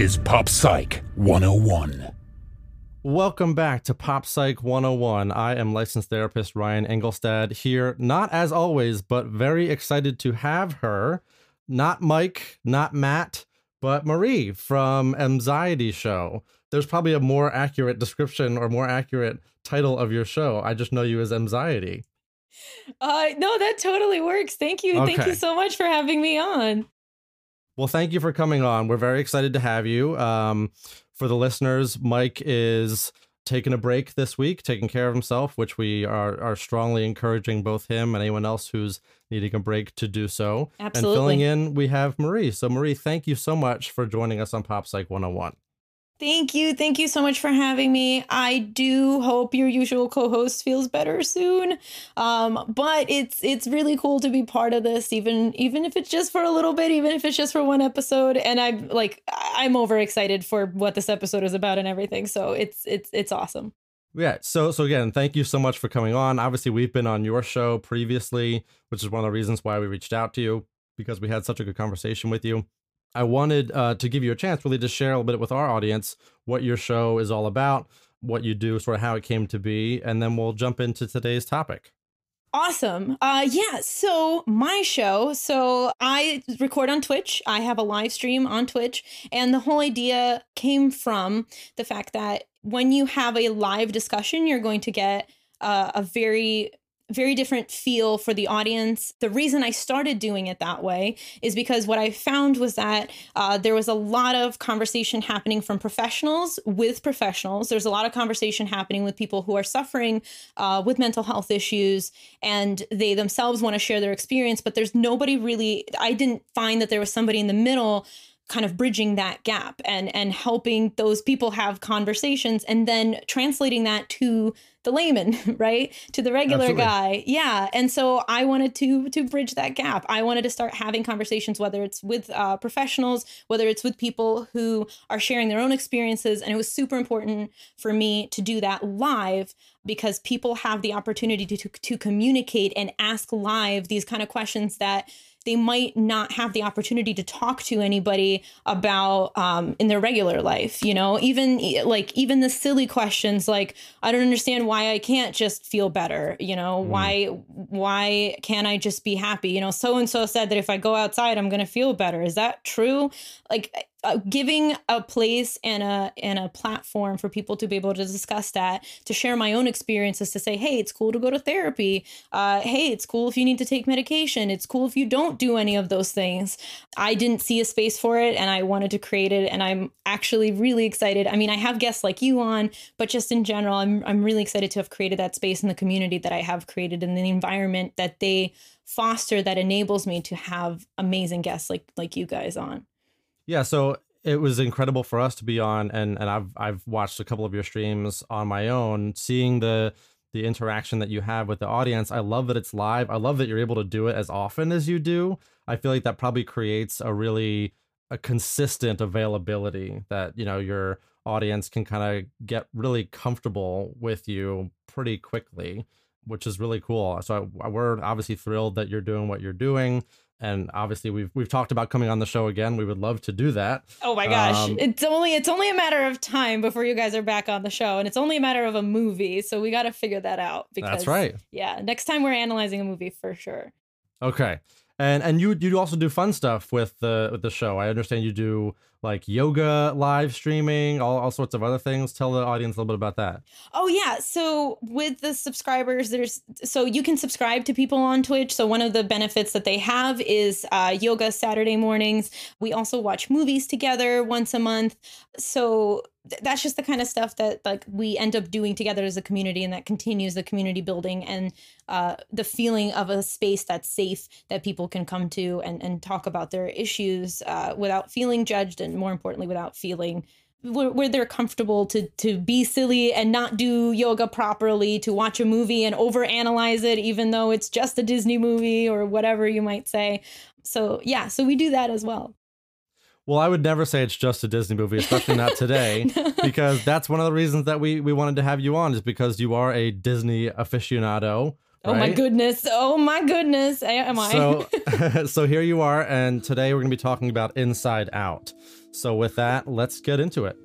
Is Pop Psych 101. Welcome back to Pop Psych 101. I am licensed therapist Ryan Engelstad here, not as always, but very excited to have her. Not Mike, not Matt, but Marie from Anxiety Show. There's probably a more accurate description or more accurate title of your show. I just know you as Anxiety. Uh no, that totally works. Thank you. Thank you so much for having me on. Well, thank you for coming on. We're very excited to have you. Um, for the listeners, Mike is taking a break this week, taking care of himself, which we are are strongly encouraging both him and anyone else who's needing a break to do so. Absolutely. And filling in, we have Marie. So, Marie, thank you so much for joining us on Pop Psych 101. Thank you. Thank you so much for having me. I do hope your usual co-host feels better soon. Um, but it's it's really cool to be part of this, even even if it's just for a little bit, even if it's just for one episode. And I'm like I'm overexcited for what this episode is about and everything. So it's it's it's awesome. Yeah. So so again, thank you so much for coming on. Obviously, we've been on your show previously, which is one of the reasons why we reached out to you because we had such a good conversation with you. I wanted uh, to give you a chance, really, to share a little bit with our audience what your show is all about, what you do, sort of how it came to be, and then we'll jump into today's topic. Awesome. Uh yeah, so my show, so I record on Twitch. I have a live stream on Twitch, and the whole idea came from the fact that when you have a live discussion, you're going to get uh, a very very different feel for the audience. The reason I started doing it that way is because what I found was that uh, there was a lot of conversation happening from professionals with professionals. There's a lot of conversation happening with people who are suffering uh, with mental health issues and they themselves want to share their experience, but there's nobody really, I didn't find that there was somebody in the middle kind of bridging that gap and and helping those people have conversations and then translating that to the layman right? To the regular Absolutely. guy. Yeah. And so i wanted to to bridge that gap. I wanted to start having conversations whether it's with uh, professionals whether it's with people who are sharing their own experiences. And it was super important for me to do that live because people have the opportunity to, to, to communicate and ask live these kind of questions that they might not have the opportunity to talk to anybody about um, in their regular life you know? Even like even the silly questions like i don't understand why i can't just feel better you know? Why why can't i just be happy? You know so and so said that if i go outside i'm going to feel better. Is that true? Like uh, giving a place and a and a platform for people to be able to discuss that to share my own experiences to say hey it's cool to go to therapy. Uh, hey it's cool if you need to take medication. It's cool if you don't do any of those things. I didn't see a space for it and i wanted to create it and i'm actually really excited. I mean i have guests like you on but just in general i'm, I'm really excited to have created that space in the community that i have created in the environment that they foster that enables me to have amazing guests like like you guys on Yeah, so it was incredible for us to be on, and and I've I've watched a couple of your streams on my own, seeing the the interaction that you have with the audience. I love that it's live. I love that you're able to do it as often as you do. I feel like that probably creates a really a consistent availability that you know your audience can kind of get really comfortable with you pretty quickly, which is really cool. So I, we're obviously thrilled that you're doing what you're doing and obviously we've we've talked about coming on the show again. We would love to do that. Oh my gosh. Um, it's only it's only a matter of time before you guys are back on the show and it's only a matter of a movie, so we got to figure that out because That's right. Yeah, next time we're analyzing a movie for sure. Okay. And and you you also do fun stuff with the with the show. I understand you do like yoga live streaming, all, all sorts of other things. Tell the audience a little bit about that. Oh yeah, so with the subscribers, there's so you can subscribe to people on Twitch. So one of the benefits that they have is uh, yoga Saturday mornings. We also watch movies together once a month. So that's just the kind of stuff that like we end up doing together as a community and that continues the community building and uh, the feeling of a space that's safe that people can come to and, and talk about their issues uh, without feeling judged and more importantly without feeling where, where they're comfortable to to be silly and not do yoga properly to watch a movie and overanalyze it even though it's just a disney movie or whatever you might say. So yeah so we do that as well. Well, I would never say it's just a Disney movie, especially not today, because that's one of the reasons that we we wanted to have you on is because you are a Disney aficionado. oh my goodness. Oh my goodness. Am i? So, so here you are, and today we're going to be talking about Inside Out. So, with that, let's get into it.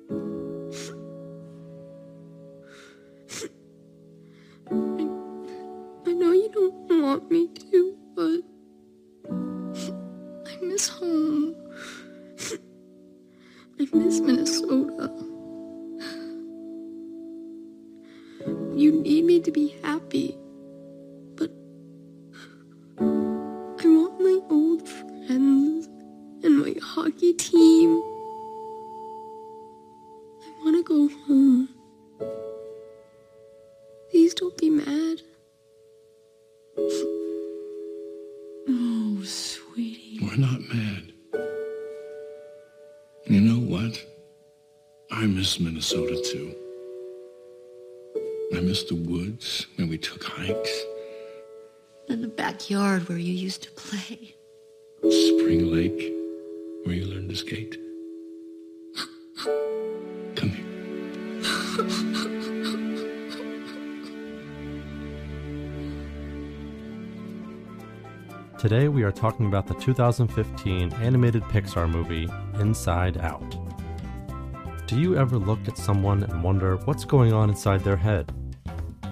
I know you don't want me to, but I miss home. I miss Minnesota. You need me to be happy, miss Minnesota too. I miss the woods where we took hikes, In the backyard where you used to play. Spring Lake where you learned to skate. Come here. Today we are talking about the 2015 animated Pixar movie Inside Out. Do you ever look at someone and wonder what's going on inside their head?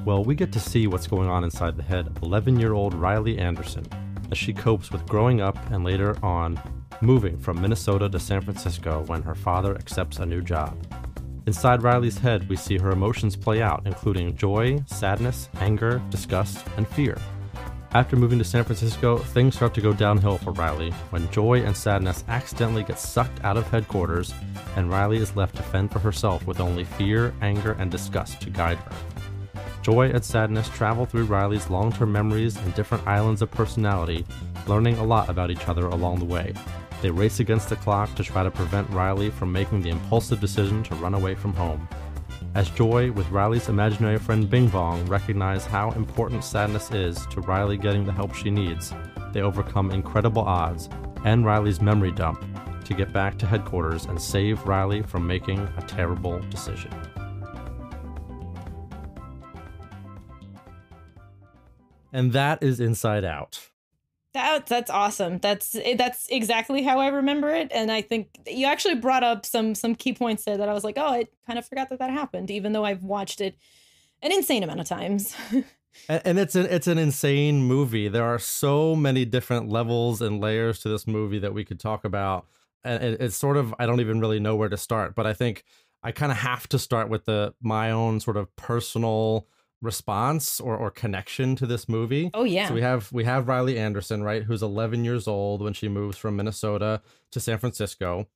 Well, we get to see what's going on inside the head of 11 year old Riley Anderson as she copes with growing up and later on moving from Minnesota to San Francisco when her father accepts a new job. Inside Riley's head, we see her emotions play out, including joy, sadness, anger, disgust, and fear. After moving to San Francisco, things start to go downhill for Riley when joy and sadness accidentally get sucked out of headquarters and Riley is left to fend for herself with only fear, anger, and disgust to guide her. Joy and sadness travel through Riley's long term memories and different islands of personality, learning a lot about each other along the way. They race against the clock to try to prevent Riley from making the impulsive decision to run away from home. As Joy, with Riley's imaginary friend Bing Bong, recognize how important sadness is to Riley getting the help she needs, they overcome incredible odds and Riley's memory dump to get back to headquarters and save Riley from making a terrible decision. And that is Inside Out. That that's awesome. That's that's exactly how I remember it, and I think you actually brought up some some key points there that I was like, oh, I kind of forgot that that happened, even though I've watched it an insane amount of times. And, and it's an it's an insane movie. There are so many different levels and layers to this movie that we could talk about. And it, it's sort of I don't even really know where to start. But I think I kind of have to start with the my own sort of personal response or, or connection to this movie. oh yeah, So we have we have Riley Anderson, right, who's 11 years old when she moves from Minnesota to San Francisco.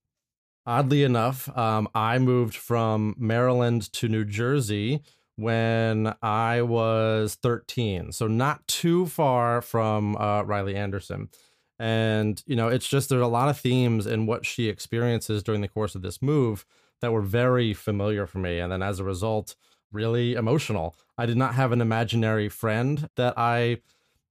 Oddly enough, um, I moved from Maryland to New Jersey when I was 13, so not too far from uh, Riley Anderson. And you know, it's just there's a lot of themes in what she experiences during the course of this move that were very familiar for me, and then as a result, really emotional. I did not have an imaginary friend that I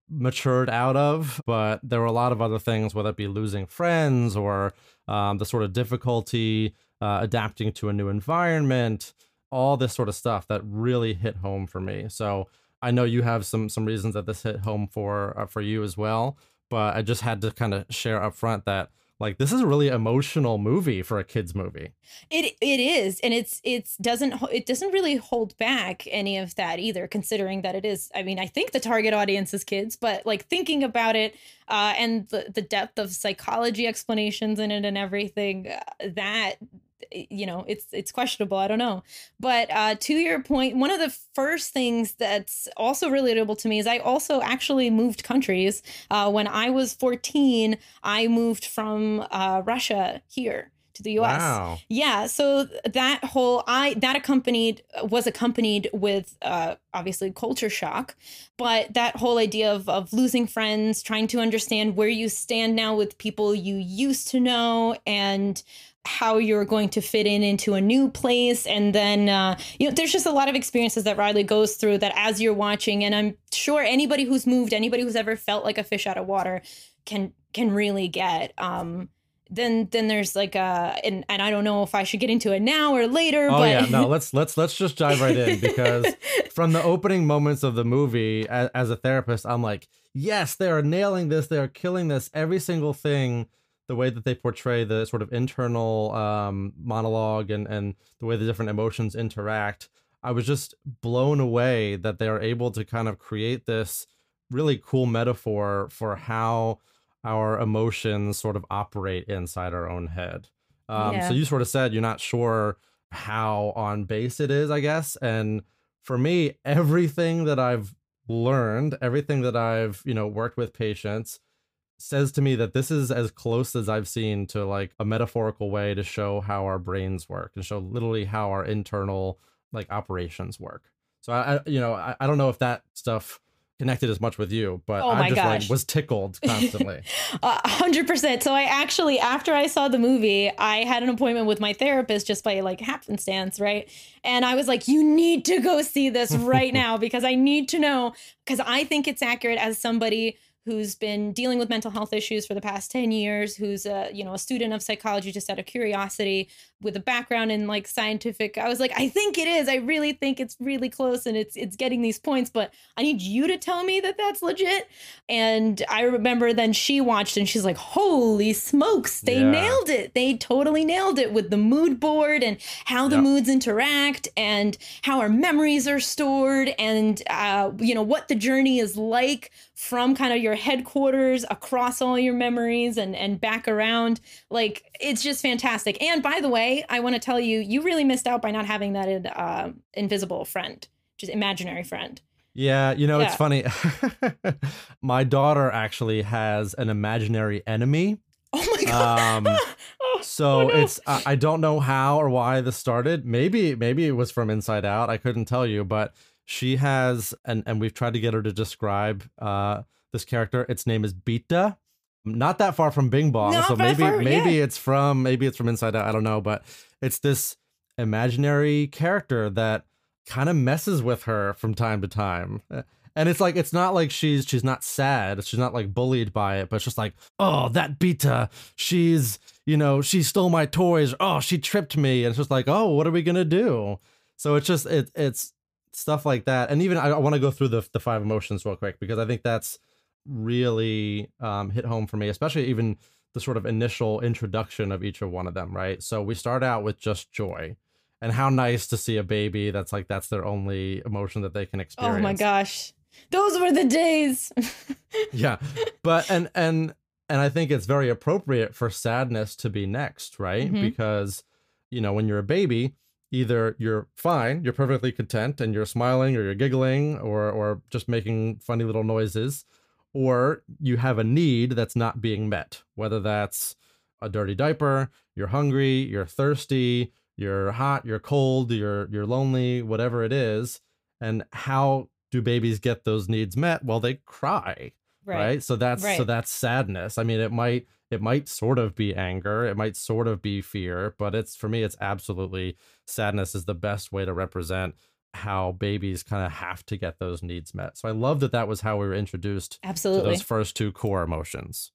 matured out of, but there were a lot of other things, whether it be losing friends or um, the sort of difficulty uh, adapting to a new environment, all this sort of stuff that really hit home for me. So I know you have some some reasons that this hit home for uh, for you as well, but I just had to kind of share up front that like this is a really emotional movie for a kids movie. It it is, and it's it's doesn't it doesn't really hold back any of that either. Considering that it is, I mean, I think the target audience is kids, but like thinking about it, uh, and the the depth of psychology explanations in it and everything, uh, that you know it's it's questionable i don't know. But uh to your point one of the first things that's also relatable to me is i also actually moved countries. Uh when i was 14 i moved from uh russia here to the US. Wow. Yeah, so that whole I that accompanied was accompanied with uh obviously culture shock, but that whole idea of of losing friends, trying to understand where you stand now with people you used to know and how you're going to fit in into a new place and then uh, you know there's just a lot of experiences that riley goes through that as you're watching and i'm sure anybody who's moved anybody who's ever felt like a fish out of water can can really get um then then there's like a and, and i don't know if i should get into it now or later Oh but yeah, no, let's let's let's just dive right in because from the opening moments of the movie as, as a therapist, I'm like, yes, they are nailing this, they are killing this, every single thing, the way that they portray the sort of internal um, monologue and and the way the different emotions interact. I was just blown away that they are able to kind of create this really cool metaphor for how our emotions sort of operate inside our own head. Um, Yeah. So you sort of said you're not sure how on base it is, I guess. And for me, everything that I've learned, everything that I've, you know, worked with patients says to me that this is as close as I've seen to like a metaphorical way to show how our brains work and show literally how our internal like operations work. So I, I you know, I, I don't know if that stuff connected as much with you, but Oh I just gosh. like was tickled constantly. Hundred percent. So I actually, after I saw the movie, I had an appointment with my therapist just by like happenstance, right? And I was like, "You need to go see this right now because I need to know because I think it's accurate as somebody." Who's been dealing with mental health issues for the past 10 years, who's a, you know, a student of psychology just out of curiosity with a background in like scientific. I was like, I think it is. I really think it's really close and it's it's getting these points, but I need you to tell me that that's legit. And I remember then she watched and she's like, holy smokes, they Yeah. nailed it. They totally nailed it with the mood board and how the moods interact and how our memories are stored and, uh, you know, what the journey is like from kind of your headquarters across all your memories and, and back around. Like, it's just fantastic. And by the way, I want to tell you, you really missed out by not having that uh, invisible friend, just imaginary friend. Yeah, you know, it's funny. My daughter actually has an imaginary enemy. Oh my God. Um, Oh, so oh no. it's I, I don't know how or why this started. Maybe maybe it was from Inside Out. I couldn't tell you, but she has and and we've tried to get her to describe uh this character. Its name is Beta. Not that far from Bing Bong, Not so maybe far, maybe yeah. it's from maybe it's from Inside Out. I don't know, but it's this imaginary character that kind of messes with her from time to time. And it's like it's not like she's she's not sad. She's not like bullied by it, but it's just like, oh, that Beta, she's you know she stole my toys. Oh, she tripped me, and it's just like, oh, what are we gonna do? So it's just it it's stuff like that. And even I, I want to go through the the five emotions real quick because I think that's really um, hit home for me, especially even the sort of initial introduction of each of one of them. Right. So we start out with just joy. And how nice to see a baby that's like that's their only emotion that they can experience Oh my gosh. Those were the days. yeah but and and and i think it's very appropriate for sadness to be next right Mhm. because you know when you're a baby either you're fine you're perfectly content and you're smiling or you're giggling or or just making funny little noises or you have a need that's not being met whether that's a dirty diaper you're hungry you're thirsty you're hot you're cold you're you're lonely whatever it is and how do babies get those needs met? Well they cry right, so that's so that's sadness. I mean it might it might sort of be anger it might sort of be fear but it's for me it's absolutely sadness is the best way to represent how babies kind of have to get those needs met so i love that that was how we were introduced to Absolutely. those first two core emotions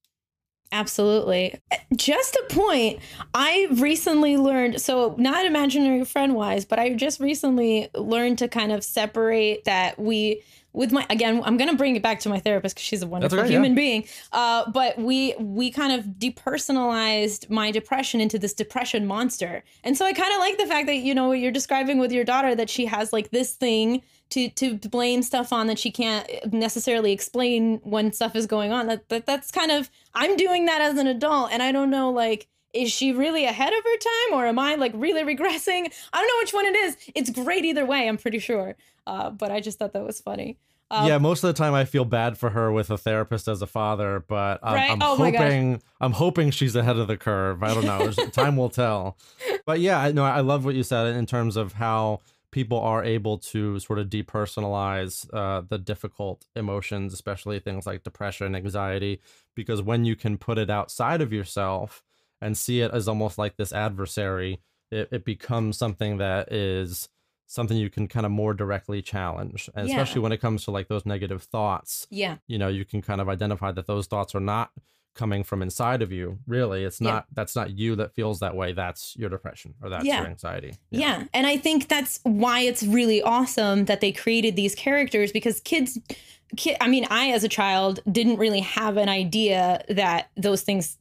Absolutely. Eh, just a point. I recently learned, so not imaginary friend wise, but I just recently learned to kind of separate that we with my again i'm going to bring it back to my therapist because she's a wonderful okay, human being. Uh, but we we kind of depersonalized my depression into this depression monster. And so i kind of like the fact that you know what you're describing with your daughter that she has like this thing to to blame stuff on that she can't necessarily explain when stuff is going on. That, that that's kind of i'm doing that as an adult and i don't know like is she really ahead of her time or am i like really regressing i don't know which one it is it's great either way i'm pretty sure uh, but i just thought that was funny Uh, yeah, most of the time I feel bad for her with a therapist as a father, but I'm, Right? I'm Oh hoping I'm hoping she's ahead of the curve. I don't know. Time will tell. But yeah, I know I love what you said in terms of how people are able to sort of depersonalize uh, the difficult emotions, especially things like depression, and anxiety, because when you can put it outside of yourself and see it as almost like this adversary, it, it becomes something that is something you can kind of more directly challenge and Yeah. especially when it comes to like those negative thoughts yeah. you know you can kind of identify that those thoughts are not coming from inside of you really it's Yeah. not that's not you that feels that way that's your depression or that's Yeah. your anxiety Yeah. And I think that's why it's really awesome that they created these characters because kids, ki- I mean, I as a child didn't really have an idea that those things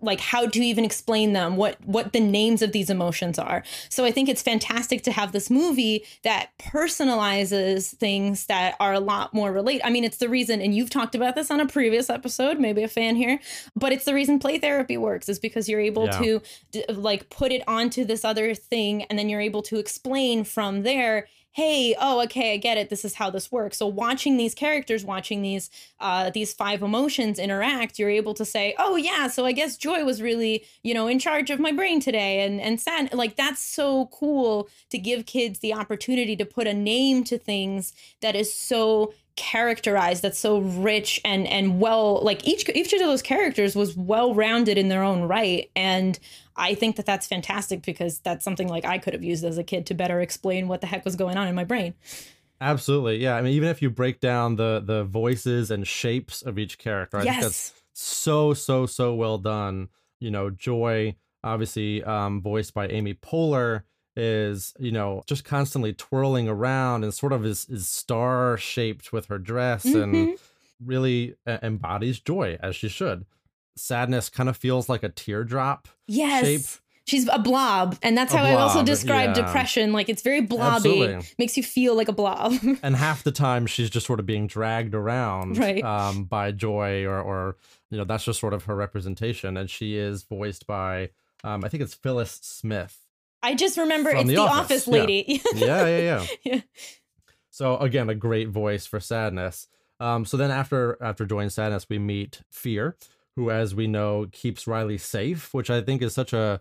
like how to even explain them what what the names of these emotions are so i think it's fantastic to have this movie that personalizes things that are a lot more relate i mean it's the reason and you've talked about this on a previous episode maybe a fan here but it's the reason play therapy works is because you're able Yeah. to d- like put it onto this other thing and then you're able to explain from there hey oh okay i get it this is how this works. So watching these characters watching these uh these five emotions interact you're able to say oh yeah so i guess joy was really you know in charge of my brain today and and sad like that's so cool to give kids the opportunity to put a name to things that is so characterized that's so rich and and well like each each of those characters was well rounded in their own right and i think that that's fantastic because that's something like i could have used as a kid to better explain what the heck was going on in my brain. Absolutely. Yeah i mean even if you break down the the voices and shapes of each character i think that's yes. so so so well done. You know joy obviously um voiced by amy poehler is you know just constantly twirling around and sort of is is star shaped with her dress and Mhm. really embodies joy as she should sadness kind of feels like a teardrop yes shape. She's a blob, and that's A how I also describe yeah. depression. Like it's very blobby, Absolutely. makes you feel like a blob. and half the time she's just sort of being dragged around Right. um, by joy or or you know that's just sort of her representation and she is voiced by um, i think it's phyllis smith I just remember it's The the, Office, office, lady. yeah yeah yeah Yeah. so again a great voice for sadness um, so then after after joy and sadness we meet fear who as we know keeps riley safe which i think is such a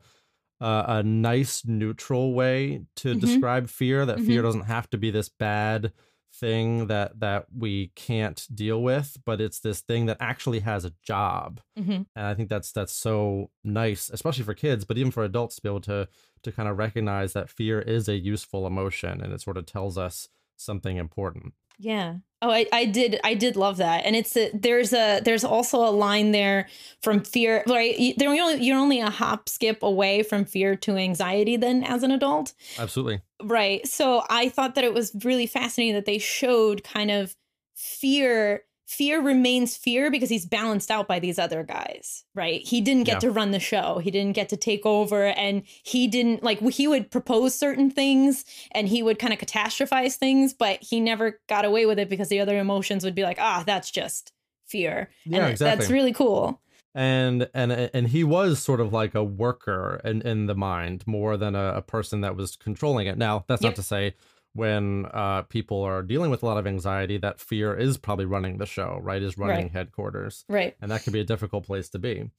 uh, a nice neutral way to Mhm. describe fear that fear Mhm. doesn't have to be this bad thing that that we can't deal with but it's this thing that actually has a job Mhm. and i think that's that's so nice especially for kids but even for adults to be able to to kind of recognize that fear is a useful emotion and it sort of tells us something important Yeah. Oh, I, I did I did love that, and it's a, there's a there's also a line there from fear. Right, You- they're only, you're only a hop skip away from fear to anxiety. Then as an adult, absolutely Right. So I thought that it was really fascinating that they showed kind of fear. Fear remains fear because he's balanced out by these other guys, right? He didn't get Yeah. to run the show. He didn't get to take over and he didn't like he would propose certain things and he would kind of catastrophize things, but he never got away with it because the other emotions would be like, "Ah, that's just fear." Yeah, and That's really cool. and and and he was sort of like a worker in in the mind more than a, a person that was controlling it now that's Yep. not to say when uh people are dealing with a lot of anxiety that fear is probably running the show right is running Right. headquarters Right. and that can be a difficult place to be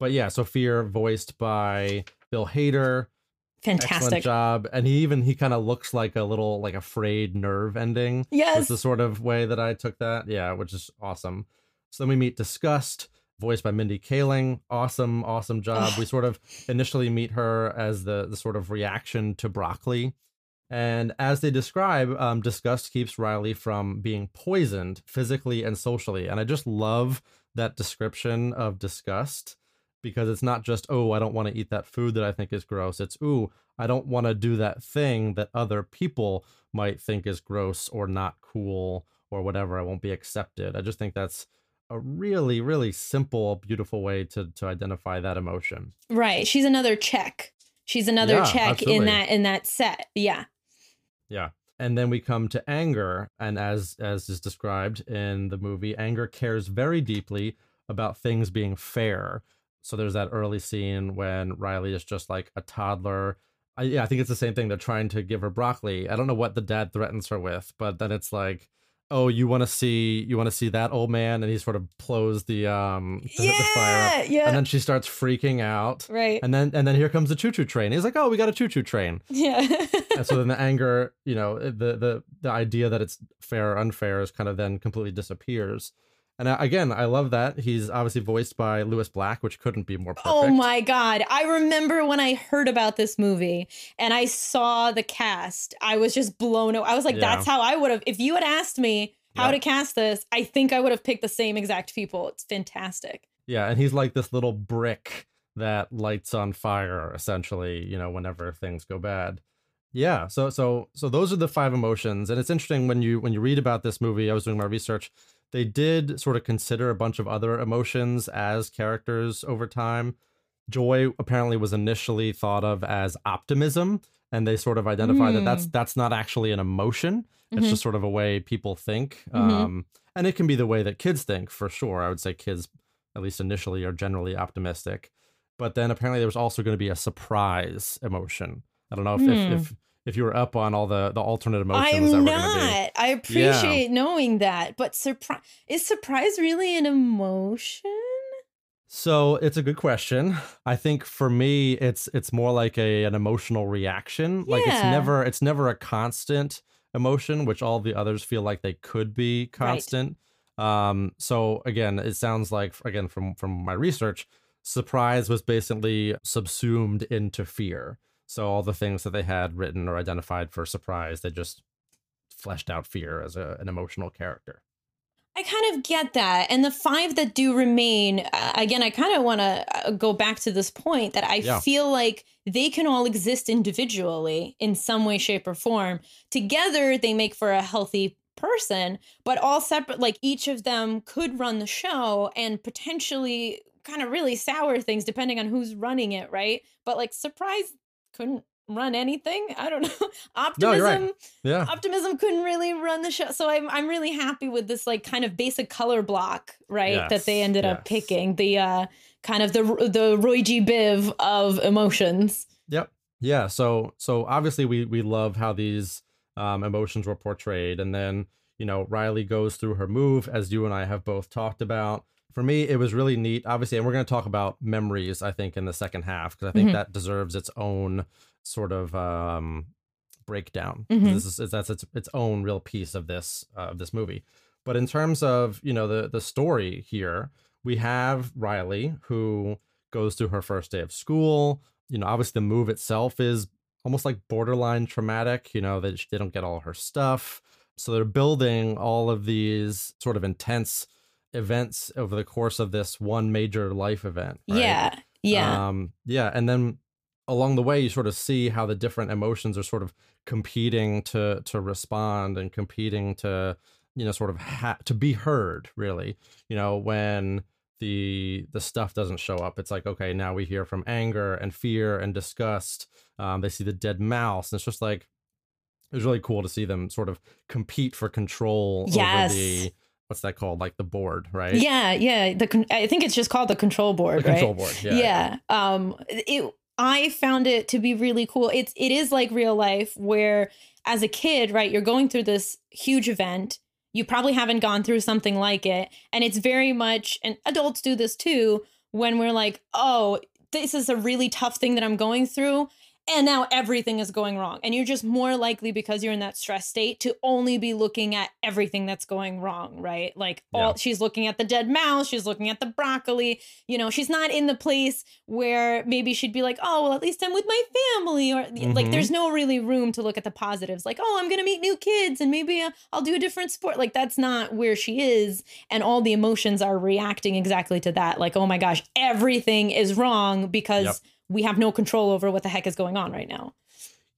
but yeah so fear voiced by bill hader excellent Fantastic. job and he even he kind of looks like a little like afraid nerve ending Yes. was the sort of way that I took that. Yeah, which is awesome. So then we meet Disgust, voiced by Mindy Kaling. Awesome, awesome job. We sort of initially meet her as the the sort of reaction to broccoli. And as they describe, um, disgust keeps Riley from being poisoned physically and socially. And I just love that description of disgust because it's not just, oh, I don't want to eat that food that I think is gross. It's, ooh, I don't want to do that thing that other people might think is gross or not cool or whatever. I won't be accepted. I just think that's a really, really simple, beautiful way to to identify that emotion. Right. She's another check. She's another Yeah, check absolutely. in that in that set. Yeah. Yeah. And then we come to anger, and as as is described in the movie, anger cares very deeply about things being fair. So there's that early scene when Riley is just like a toddler. I, yeah, I think it's the same thing. They're trying to give her broccoli. I don't know what the dad threatens her with, but then it's like, oh, you want to see you want to see that old man, and he sort of blows the um the, the fire up, yeah. and then she starts freaking out, right. and then and then here comes the choo choo train. He's like, oh, we got a choo choo train, yeah. and so then the anger, you know, the the the idea that it's fair or unfair is kind of then completely disappears. And uh, again, I love that he's obviously voiced by Lewis Black, which couldn't be more oh perfect. Oh my god. I remember when I heard about this movie and I saw the cast. I was just blown away. I was like, Yeah. that's how I would have if you had asked me how Yeah. to cast this, I think I would have picked the same exact people. It's fantastic. Yeah, and he's like this little brick that lights on fire essentially, you know, whenever things go bad. Yeah, so so so those are the five emotions and it's interesting when you when you read about this movie, I was doing my research, they did sort of consider a bunch of other emotions as characters over time. Joy apparently was initially thought of as optimism and they sort of identified that that's that's not actually an emotion. It's Mhm. just sort of a way people think. Mhm. Um and it can be the way that kids think for sure. I would say kids at least initially are generally optimistic. But then apparently there was also going to be a surprise emotion. I don't know if Hmm. if, if if you were up on all the the alternate emotions I'm were going to be. not. I appreciate knowing that. But surprise is surprise really an emotion? So it's a good question. I think for me, it's it's more like a an emotional reaction. Like it's never it's never a constant emotion, which all the others feel like they could be constant. Um. So again, it sounds like again from from my research, surprise was basically subsumed into fear. So all the things that they had written or identified for surprise, they just fleshed out fear as a, an emotional character. I kind of get that. And the five that do remain, uh, again, I kind of want to uh, go back to this point that I Yeah. feel like they can all exist individually in some way, shape, or form. Together, they make for a healthy person, but all separate, like each of them could run the show and potentially kind of really sour things depending on who's running it, right? But like, surprise couldn't run anything. I don't know. No, right. Optimism Yeah. optimism couldn't really run the show so i'm i'm really happy with this like kind of basic color block right that they Yes, ended up picking the uh kind of the the roy g biv of emotions Yep. Yeah. So so obviously we we love how these um, emotions were portrayed, and then you know Riley goes through her move as you and I have both talked about. For me, it was really neat. Obviously, and we're going to talk about memories. I think in the second half because I think Mhm. that deserves its own sort of um, breakdown. Mhm. This is that's its its own real piece of this uh, of this movie. But in terms of you know the the story here, we have Riley who goes through her first day of school. You know, obviously the move itself is almost like borderline traumatic. You know that she- they don't get all her stuff, so they're building all of these sort of intense events over the course of this one major life event. right? yeah yeah Um, yeah, and then along the way, you sort of see how the different emotions are sort of competing to to respond and competing to you know sort of ha- to be heard. Really, you know when the the stuff doesn't show up, it's like okay, now we hear from anger and fear and disgust. Um, they see the dead mouse, and it's just like it was really cool to see them sort of compete for control Yes. over the what's that called, like the board, right? yeah yeah. The i think it's just called the control board the right? control board. Yeah, yeah. Um it i found it to be really cool. It's it is like real life where as a kid right you're going through this huge event. You probably haven't gone through something like it. And it's very much and adults do this too when we're like oh this is a really tough thing that i'm going through and now everything is going wrong. And you're just more likely because you're in that stress state to only be looking at everything that's going wrong right? Like all Yeah. she's looking at the dead mouse she's looking at the broccoli. You know she's not in the place where maybe she'd be like oh well at least i'm with my family or like Mhm. there's no really room to look at the positives. Like oh i'm gonna meet new kids and maybe uh, i'll do a different sport. Like that's not where she is. And all the emotions are reacting exactly to that. Like oh my gosh everything is wrong because Yep. We have no control over what the heck is going on right now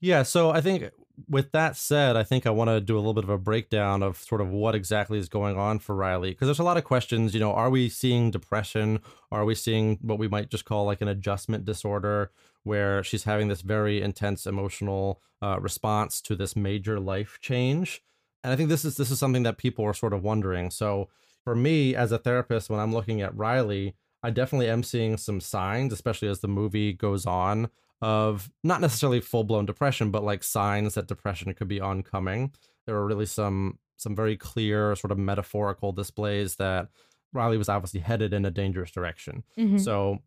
Yeah, so I think with that said, I think I want to do a little bit of a breakdown of sort of what exactly is going on for Riley because there's a lot of questions, you know, are we seeing depression? Are we seeing what we might just call like an adjustment disorder where she's having this very intense emotional uh, response to this major life change? And I think this is this is something that people are sort of wondering. So for me as a therapist when I'm looking at Riley, I definitely am seeing some signs, especially as the movie goes on, of not necessarily full blown depression, but like signs that depression could be oncoming. There are really some some very clear sort of metaphorical displays that Riley was obviously headed in a dangerous direction. Mhm. So, you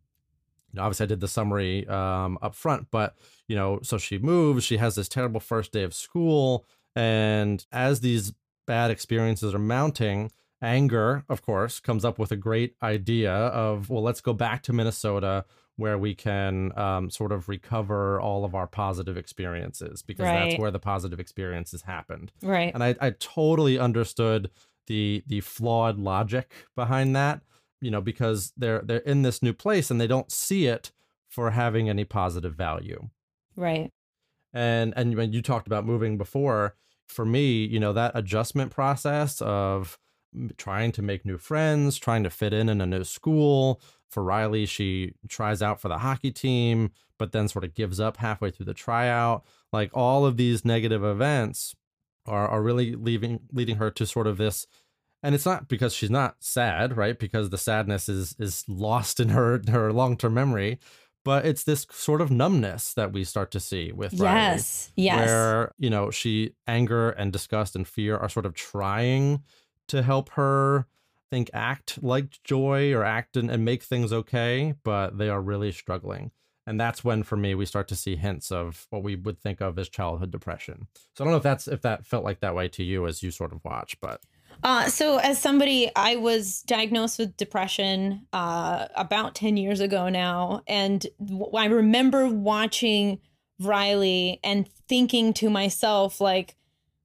know, obviously, I did the summary um, up front, but you know, so she moves. She has this terrible first day of school, and as these bad experiences are mounting, anger, of course, comes up with a great idea of, well, let's go back to Minnesota where we can um, sort of recover all of our positive experiences because that's where the positive experiences happened right. and I, I totally understood the the flawed logic behind that you know because they're they're in this new place and they don't see it for having any positive value Right. and and when you talked about moving before for me you know that adjustment process of trying to make new friends trying to fit in in a new school for riley she tries out for the hockey team but then sort of gives up halfway through the tryout like all of these negative events are, are really leaving leading her to sort of this and it's not because she's not sad right because the sadness is is lost in her her long-term memory but it's this sort of numbness that we start to see with Riley Yes. Yes. where you know she anger and disgust and fear are sort of trying to help her think act like joy or act and, and make things okay but they are really struggling and that's when for me we start to see hints of what we would think of as childhood depression so i don't know if that's if that felt like that way to you as you sort of watch but Uh, so as somebody, I was diagnosed with depression uh, about 10 years ago now. And I remember watching Riley and thinking to myself, like,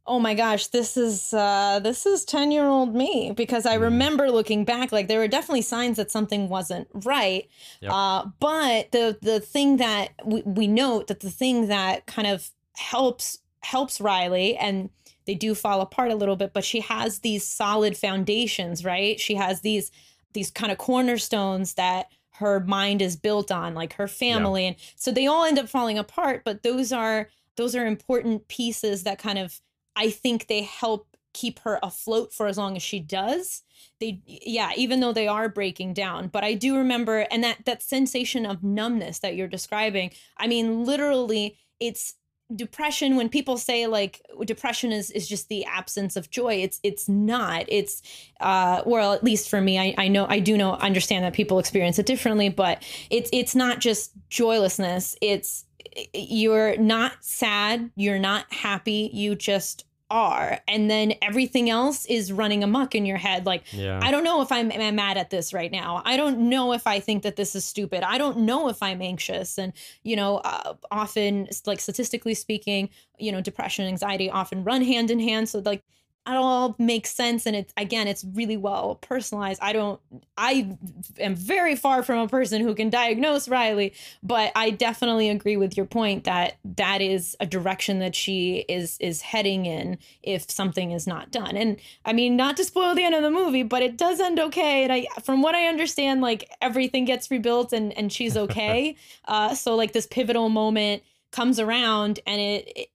oh my gosh, this is uh, this is 10 year old me. Because I Mm. remember looking back, like there were definitely signs that something wasn't right. Yep. Uh, but the the thing that we, we note that the thing that kind of helps helps Riley and they do fall apart a little bit but she has these solid foundations right she has these these kind of cornerstones that her mind is built on like her family and so they all end up falling apart but those are those are important pieces that kind of i think they help keep her afloat for as long as she does. They yeah even though they are breaking down. But i do remember and that that sensation of numbness that you're describing i mean literally it's depression. When people say like depression is is just the absence of joy it's it's not. It's uh well at least for me I, I know I do know understand that people experience it differently but it's it's not just joylessness. It's you're not sad you're not happy you just are and then everything else is running amok in your head like yeah I don't know if I'm, I'm mad at this right now. I don't know if I think that this is stupid. I don't know if I'm anxious. And, you know, uh, often, like statistically speaking, you know, depression and anxiety often run hand in hand. So, like, it all makes sense. And it's, again, it's really well personalized. I don't, I am very far from a person who can diagnose Riley, but I definitely agree with your point that that is a direction that she is, is heading in if something is not done. And I mean, not to spoil the end of the movie, but it does end okay. And I, from what I understand, like everything gets rebuilt and and she's okay. uh, so like this pivotal moment comes around, and it, it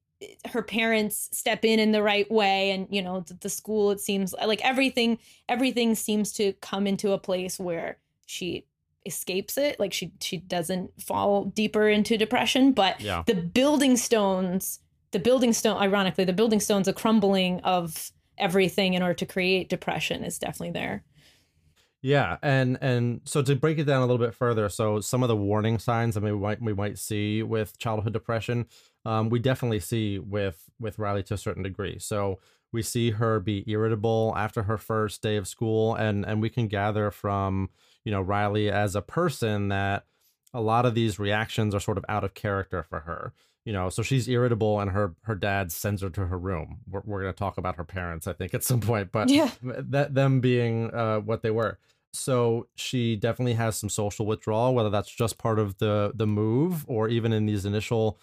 her parents step in in the right way, and you know the, the school. It seems uh, like everything everything seems to come into a place where she escapes it like she she doesn't fall deeper into depression but yeah the building stones the building stone ironically the building stones a crumbling of everything in order to create depression is definitely there Yeah, and and so to break it down a little bit further, so some of the warning signs that we might we might see with childhood depression, um, we definitely see with with Riley to a certain degree. So we see her be irritable after her first day of school, and and we can gather from you know Riley as a person that a lot of these reactions are sort of out of character for her. You know, so she's irritable, and her her dad sends her to her room. We're, we're going to talk about her parents, I think, at some point, but Yeah. that them being uh, what they were. So she definitely has some social withdrawal, whether that's just part of the the move or even in these initial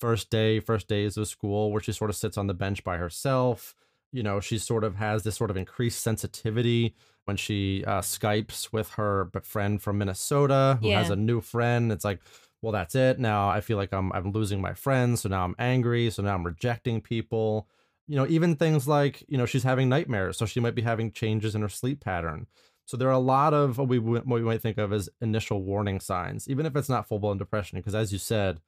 first day, first days of school, where she sort of sits on the bench by herself. You know, she sort of has this sort of increased sensitivity when she uh, Skypes with her friend from Minnesota who has a new friend. It's like, well, that's it. Now I feel like I'm I'm losing my friends, so now I'm angry, so now I'm rejecting people. You know, even things like you know she's having nightmares, so she might be having changes in her sleep pattern. So there are a lot of what we what we might think of as initial warning signs, even if it's not full blown depression, because as you said,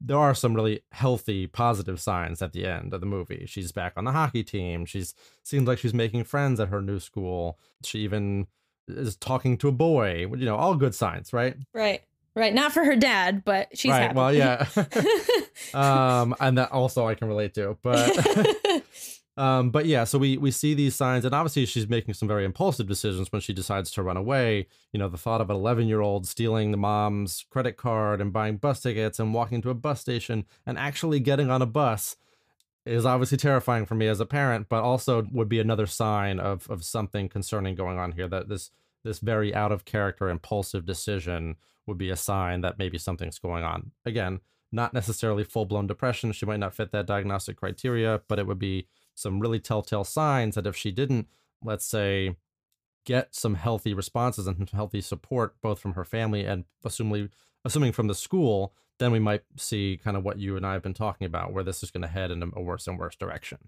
there are some really healthy, positive signs at the end of the movie. She's back on the hockey team. She's seems like she's making friends at her new school. She even is talking to a boy. You know, all good signs, right? Right. Right. Not for her dad, but she's right. happy. Well, yeah. um, and that also I can relate to, but um, but yeah. So we we see these signs, and obviously she's making some very impulsive decisions when she decides to run away. You know, the thought of an 11 year old stealing the mom's credit card and buying bus tickets and walking to a bus station and actually getting on a bus is obviously terrifying for me as a parent, but also would be another sign of of something concerning going on here. That this this very out of character impulsive decision would be a sign that maybe something's going on. Again, not necessarily full blown depression. She might not fit that diagnostic criteria, but it would be some really telltale signs that if she didn't, let's say, get some healthy responses and healthy support, both from her family and assuming, assuming from the school, then we might see kind of what you and I have been talking about, where this is going to head in a worse and worse direction.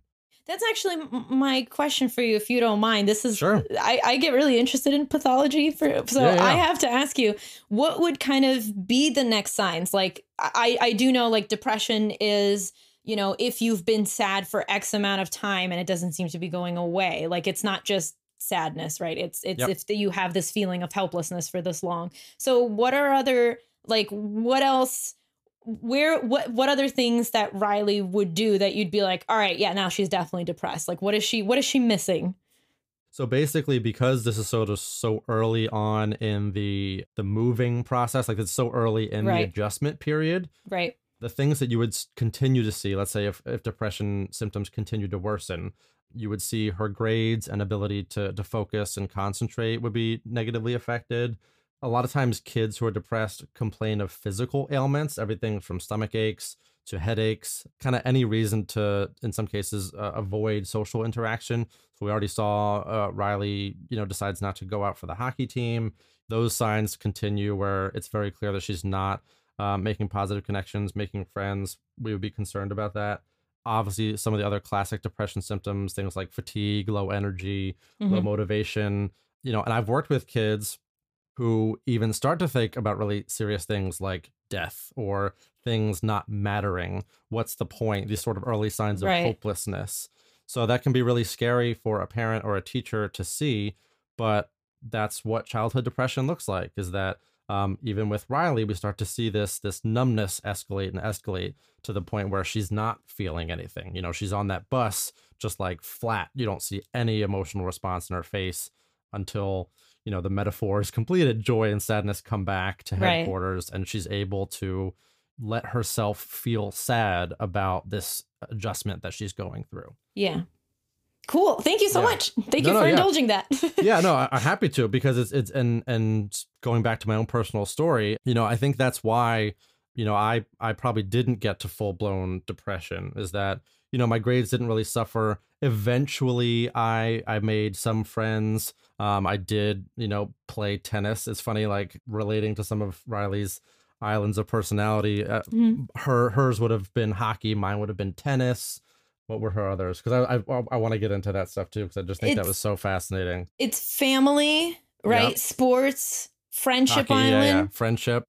That's actually my question for you, if you don't mind. This is Sure. I, I get really interested in pathology, for so Yeah, yeah. I have to ask you, what would kind of be the next signs? Like I I do know like depression is you know if you've been sad for X amount of time and it doesn't seem to be going away. Like it's not just sadness, right? It's it's Yep. if you have this feeling of helplessness for this long. So what are other like what else? where what what other things that Riley would do that you'd be like, all right, yeah, now she's definitely depressed. Like what is she what is she missing? So basically, because this is sort of so early on in the the moving process, like it's so early in the adjustment period, Right. The things that you would continue to see, let's say if, if depression symptoms continue to worsen, you would see her grades and ability to, to focus and concentrate would be negatively affected. A lot of times, kids who are depressed complain of physical ailments, everything from stomach aches to headaches, kind of any reason to, in some cases, uh, avoid social interaction. So we already saw uh, Riley, you know, decides not to go out for the hockey team. Those signs continue where it's very clear that she's not uh, making positive connections, making friends. We would be concerned about that. Obviously, some of the other classic depression symptoms, things like fatigue, low energy, low Mhm. motivation, you know, and I've worked with kids who even start to think about really serious things like death or things not mattering. What's the point? These sort of early signs of Right. hopelessness. So that can be really scary for a parent or a teacher to see, but that's what childhood depression looks like is that um, even with Riley, we start to see this this numbness escalate and escalate to the point where she's not feeling anything. You know, she's on that bus just like flat. You don't see any emotional response in her face until you know the metaphor is completed. Joy and sadness come back to Right. headquarters, and she's able to let herself feel sad about this adjustment that she's going through. Yeah. Cool. Thank you so Yeah. much. Thank No, you no, for yeah. indulging that. yeah, no, I, I'm happy to because it's it's and and going back to my own personal story, you know, I think that's why, you know, I I probably didn't get to full blown depression. Is that you know my grades didn't really suffer. Eventually, I I made some friends. Um, I did you know play tennis. It's funny, like relating to some of Riley's islands of personality. Uh, Mhm. her hers would have been hockey. Mine would have been tennis. What were her others? Because I I, I want to get into that stuff too because I just think that was so fascinating. It's family, right? Yep. Sports, Friendship Hockey, Island, yeah, yeah. Friendship,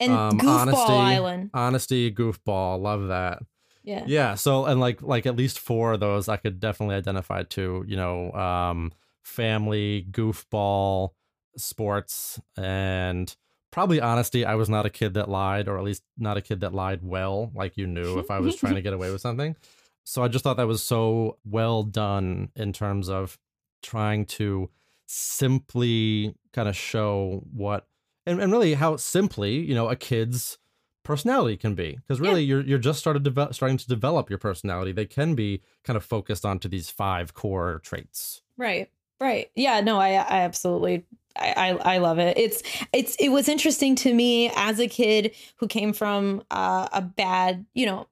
and um, Goofball honesty. Island. honesty, goofball. Love that. Yeah. Yeah. So and like like at least four of those I could definitely identify to. You know, um, family, goofball, sports, and probably honesty. I was not a kid that lied, or at least not a kid that lied well, like you knew if I was trying to get away with something. So I just thought that was so well done in terms of trying to simply kind of show what and, and really how simply you know a kid's personality can be because really you're you're just started develop, starting to develop your personality they can be kind of focused onto these five core traits Right. Right. Yeah. No. I. I absolutely. I, I love it. It's it's it was interesting to me as a kid who came from uh, a bad. You know,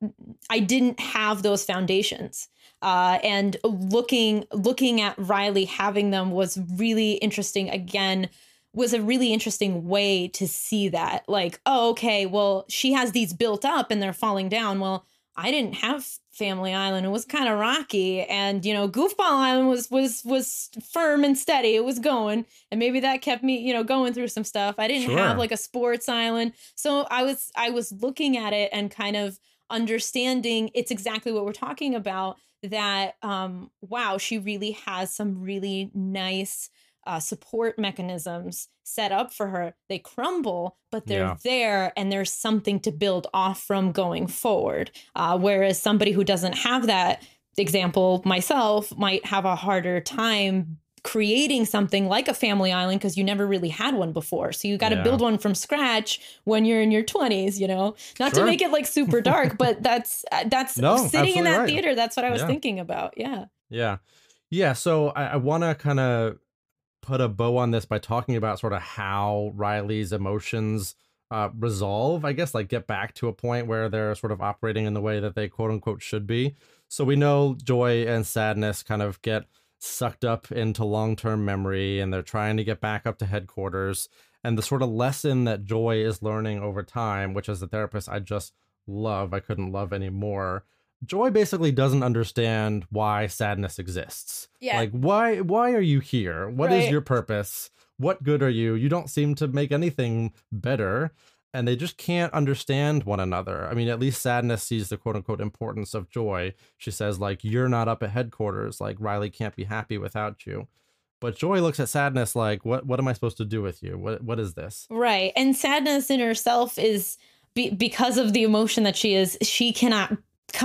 I didn't have those foundations. Uh, and looking looking at Riley having them was really interesting. Again, was a really interesting way to see that. Like, oh, okay, well, she has these built up and they're falling down. Well, I didn't have Family Island. It was kind of rocky, and you know, Goofball Island was was was firm and steady. It was going, and maybe that kept me, you know, going through some stuff. I didn't Sure. have like a sports island, so I was I was looking at it and kind of understanding it's exactly what we're talking about. That um, wow, she really has some really nice uh, support mechanisms set up for her. They crumble, but they're Yeah. there and there's something to build off from going forward. Uh, whereas somebody who doesn't have that example, myself, might have a harder time creating something like a family island because you never really had one before. So you got to Yeah. build one from scratch when you're in your 20s, you know. Not Sure. to make it like super dark, but that's uh, that's No, sitting in that right. theater. That's what I was Yeah. thinking about. Yeah. Yeah. Yeah. So I, I want to kind of put a bow on this by talking about sort of how Riley's emotions uh, resolve, I guess, like get back to a point where they're sort of operating in the way that they quote unquote should be. So we know joy and sadness kind of get sucked up into long term memory and they're trying to get back up to headquarters. And the sort of lesson that Joy is learning over time, which as a therapist, I just love, I couldn't love anymore. Joy basically doesn't understand why sadness exists. Yeah. Like why why are you here? What is Right. your purpose? What good are you? You don't seem to make anything better. And they just can't understand one another. I mean, at least sadness sees the quote unquote importance of joy. She says, like, you're not up at headquarters. Like, Riley can't be happy without you. But Joy looks at sadness like, what what am I supposed to do with you? What what is this? Right. And sadness in herself is be- because of the emotion that she is, she cannot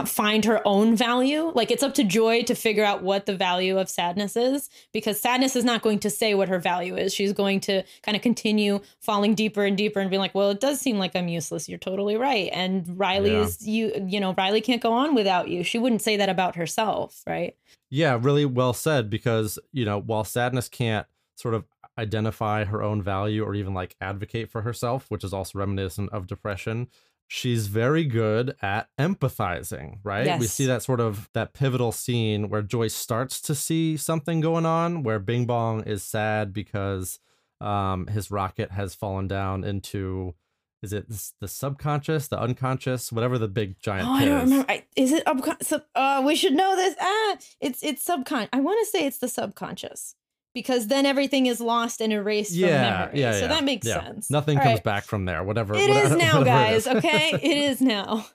find her own value. Like it's up to Joy to figure out what the value of sadness is because sadness is not going to say what her value is. She's going to kind of continue falling deeper and deeper and being like, "Well, it does seem like I'm useless. You're totally right." And Riley Yeah. is you you know, Riley can't go on without you. She wouldn't say that about herself, right? Yeah, really well said because, you know, while sadness can't sort of identify her own value or even like advocate for herself, which is also reminiscent of depression, she's very good at empathizing, right? We see that sort of that pivotal scene where Joyce starts to see something going on where Bing Bong is sad because um his rocket has fallen down into is it the subconscious, the unconscious, whatever the big giant Oh, I don't is. remember. I, is it sub? Uh, we should know this. Ah, it's it's subcon. I want to say it's the subconscious because then everything is lost and erased from memory. Yeah, so yeah, that makes yeah. sense. Nothing All comes right. back from there. Whatever. It is whatever- now, guys. is. Okay, it is now.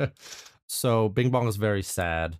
so Bing Bong is very sad,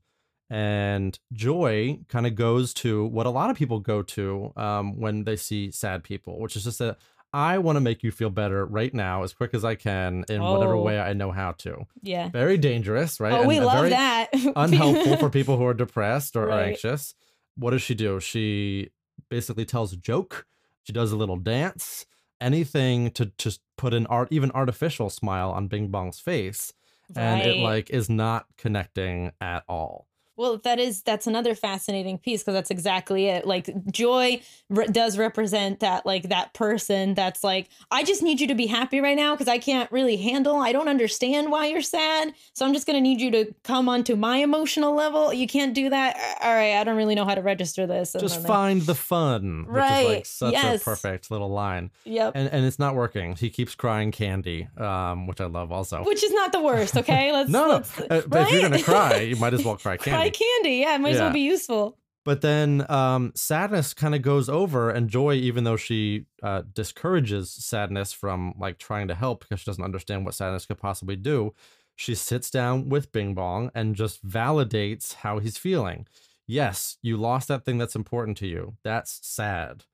and Joy kind of goes to what a lot of people go to um, when they see sad people, which is just that I want to make you feel better right now, as quick as I can, in whatever Oh. way I know how to. Yeah. Very dangerous, right? Oh, And we love that. unhelpful for people who are depressed or, or Right. anxious. What does she do? She basically tells a joke. She does a little dance, anything to just put an art, even artificial smile on Bing Bong's face, and it like is not connecting at all. Well, that is that's another fascinating piece because that's exactly it. Like joy re- does represent that like that person that's like I just need you to be happy right now because I can't really handle. I don't understand why you're sad, so I'm just gonna need you to come onto my emotional level. You can't do that. All right, I don't really know how to register this. And Just they- find the fun, which is like Right, such yes. a perfect little line, Yep. and and it's not working. He keeps crying candy, um, which I love also. Which is not the worst. Okay, let's no, no, let's- uh, but if you're gonna cry, you might as well cry candy. Cry candy. Yeah, it might as well be useful. But then um, sadness kind of goes over, and joy, even though she uh, discourages sadness from like trying to help because she doesn't understand what sadness could possibly do, she sits down with Bing Bong and just validates how he's feeling. Yes, you lost that thing that's important to you. That's sad.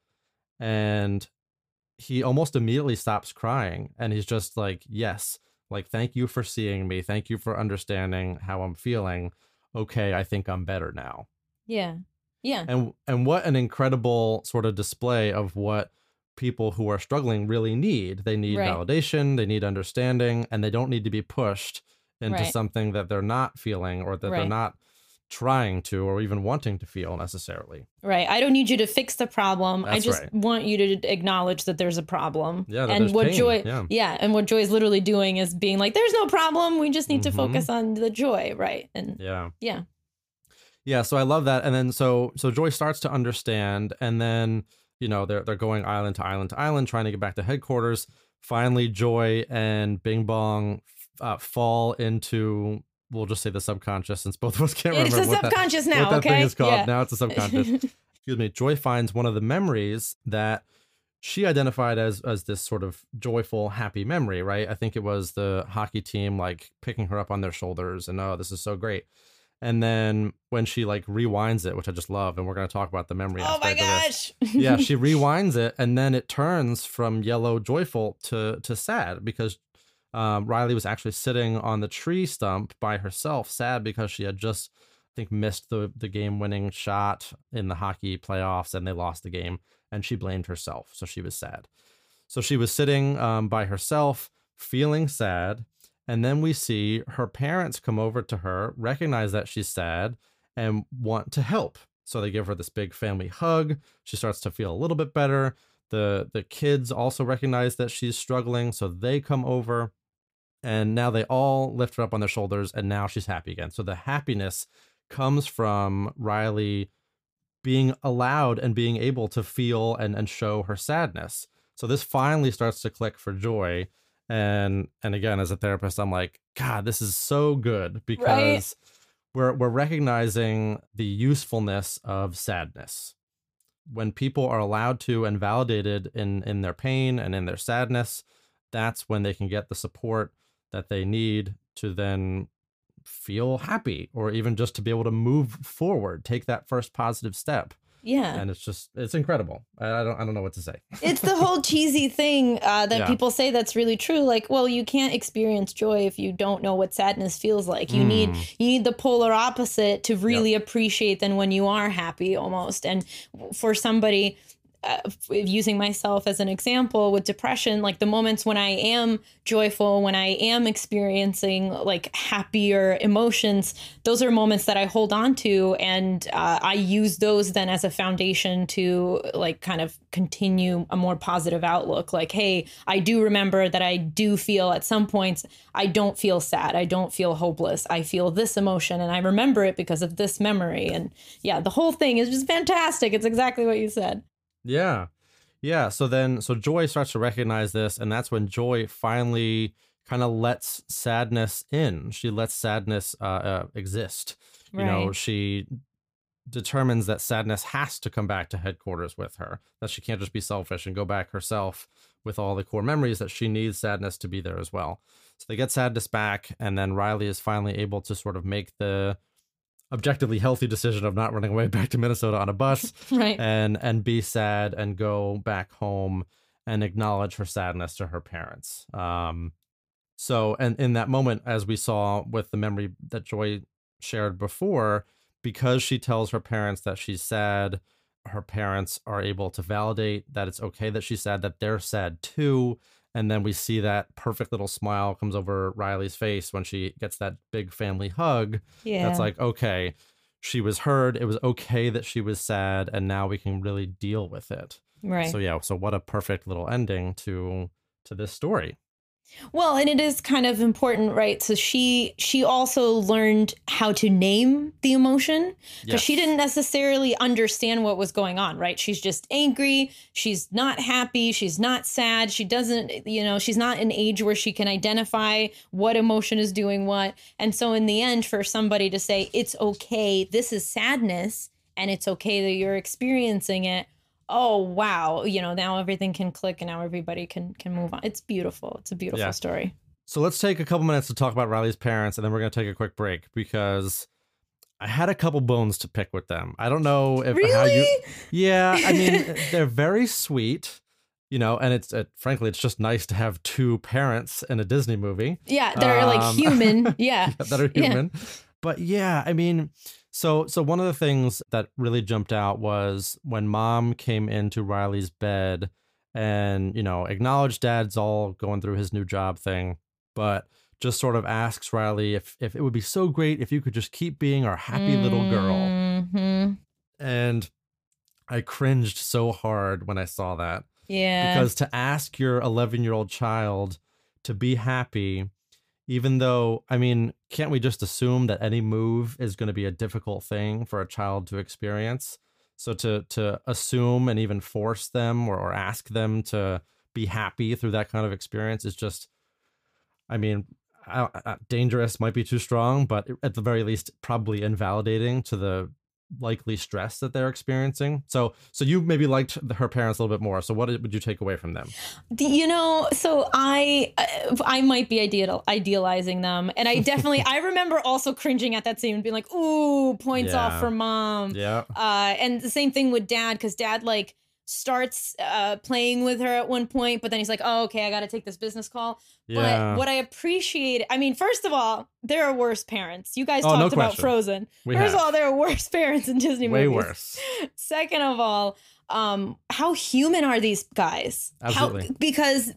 And he almost immediately stops crying and he's just like, Yes, like, thank you for seeing me. Thank you for understanding how I'm feeling. Okay, I think I'm better now Yeah. Yeah. and and what an incredible sort of display of what people who are struggling really need they need Right. validation they need understanding and they don't need to be pushed into Right. something that they're not feeling or that they're not trying to or even wanting to feel necessarily Right. I don't need you to fix the problem. I just right. want you to acknowledge that there's a problem. Yeah, and what pain, joy yeah. and what joy is literally doing is being like, there's no problem. We just need Mhm. to focus on the joy. Right. And yeah yeah. Yeah, so I love that. And then so so Joy starts to understand, and then you know they're they're going island to island to island, trying to get back to headquarters. Finally, Joy and Bing Bong uh, fall into we'll just say the subconscious since both of us can't It's remember a what that- subconscious what that okay? thing is called. Yeah. Now it's a subconscious. Excuse me. Joy finds one of the memories that she identified as as this sort of joyful, happy memory, right? I think it was the hockey team like picking her up on their shoulders and oh, this is so great. And then when she like rewinds it, which I just love, and we're gonna talk about the memory. oh my aspect of this gosh. yeah, she rewinds it and then it turns from yellow joyful to to sad because um, Riley was actually sitting on the tree stump by herself, sad because she had just I think missed the the game winning shot in the hockey playoffs and they lost the game and she blamed herself, so she was sad. So she was sitting um, by herself, feeling sad, and then we see her parents come over to her, recognize that she's sad, and want to help. So they give her this big family hug. She starts to feel a little bit better. The the kids also recognize that she's struggling, so they come over and now they all lift her up on their shoulders and now she's happy again. So the happiness comes from Riley being allowed and being able to feel and and show her sadness. So this finally starts to click for Joy and and again as a therapist I'm like god this is so good because we're we're recognizing the usefulness of sadness when people are allowed to and validated in in their pain and in their sadness that's when they can get the support that they need to then feel happy or even just to be able to move forward take that first positive step yeah. and it's just it's incredible i, don't i don't know what to say it's the whole cheesy thing uh, that Yeah. people say that's really true. Like, well, you can't experience joy if you don't know what sadness feels like. You need Mm. you need the polar opposite to really appreciate than when you are happy almost. And for somebody uh, using myself as an example with depression, like the moments when I am joyful, when I am experiencing like happier emotions, those are moments that I hold on to, and uh, I use those then as a foundation to like kind of continue a more positive outlook. Like, hey, I do remember that I do feel at some points I don't feel sad, I don't feel hopeless, I feel this emotion, and I remember it because of this memory. And yeah, the whole thing is just fantastic. It's exactly what you said. Yeah. Yeah. So then, so Joy starts to recognize this, and that's when Joy finally kind of lets sadness in. She lets sadness uh, uh, exist. You know, she determines that sadness has to come back to headquarters with her, that she can't just be selfish and go back herself with all the core memories, that she needs sadness to be there as well. So they get sadness back, and then Riley is finally able to sort of make the objectively healthy decision of not running away back to Minnesota on a bus Right. and and be sad and go back home and acknowledge her sadness to her parents. Um, so and in that moment, as we saw with the memory that Joy shared before, because she tells her parents that she's sad, her parents are able to validate that it's okay that she's sad, that they're sad too. And then we see that perfect little smile comes over Riley's face when she gets that big family hug yeah. that's like okay she was heard it was okay that she was sad and now we can really deal with it right. so yeah so what a perfect little ending to to this story Well, and it is kind of important, right? So she she also learned how to name the emotion because she didn't necessarily understand what was going on, right? She's just angry, she's not happy, she's not sad, she doesn't, you know, she's not an age where she can identify what emotion is doing what. And so in the end for somebody to say it's okay, this is sadness and it's okay that you're experiencing it oh wow you know now everything can click and now everybody can can move on it's beautiful it's a beautiful Yeah. story so let's take a couple minutes to talk about riley's parents and then we're going to take a quick break because i had a couple bones to pick with them i don't know if how you Really? yeah i mean they're very sweet you know and it's uh, frankly it's just nice to have two parents in a disney movie yeah they're like Um, human yeah that are Yeah. human. But yeah, I mean, so so one of the things that really jumped out was when mom came into Riley's bed and, you know, acknowledged dad's all going through his new job thing, but just sort of asks Riley if if it would be so great if you could just keep being our happy little girl. Mhm. And I cringed so hard when I saw that yeah because to ask your 11 year old child to be happy even though i mean can't we just assume that any move is going to be a difficult thing for a child to experience? So to to assume and even force them or, or ask them to be happy through that kind of experience is just i mean uh, uh, dangerous might be too strong, but at the very least, probably invalidating to the likely stress that they're experiencing. So, so you maybe liked the, her parents a little bit more. So, what did, would you take away from them? you know so i uh, i might be ideal idealizing them and i definitely i remember also cringing at that scene and being like ooh points off for mom Yeah, uh and the same thing with dad because dad like starts uh playing with her at one point but then he's like oh okay i gotta take this business call yeah. but what i appreciate i mean first of all there are worse parents you guys Oh, no talked about question. frozen we first have of all there are worse parents in disney way movies worse. Second of all, um, how human are these guys? Absolutely. How, because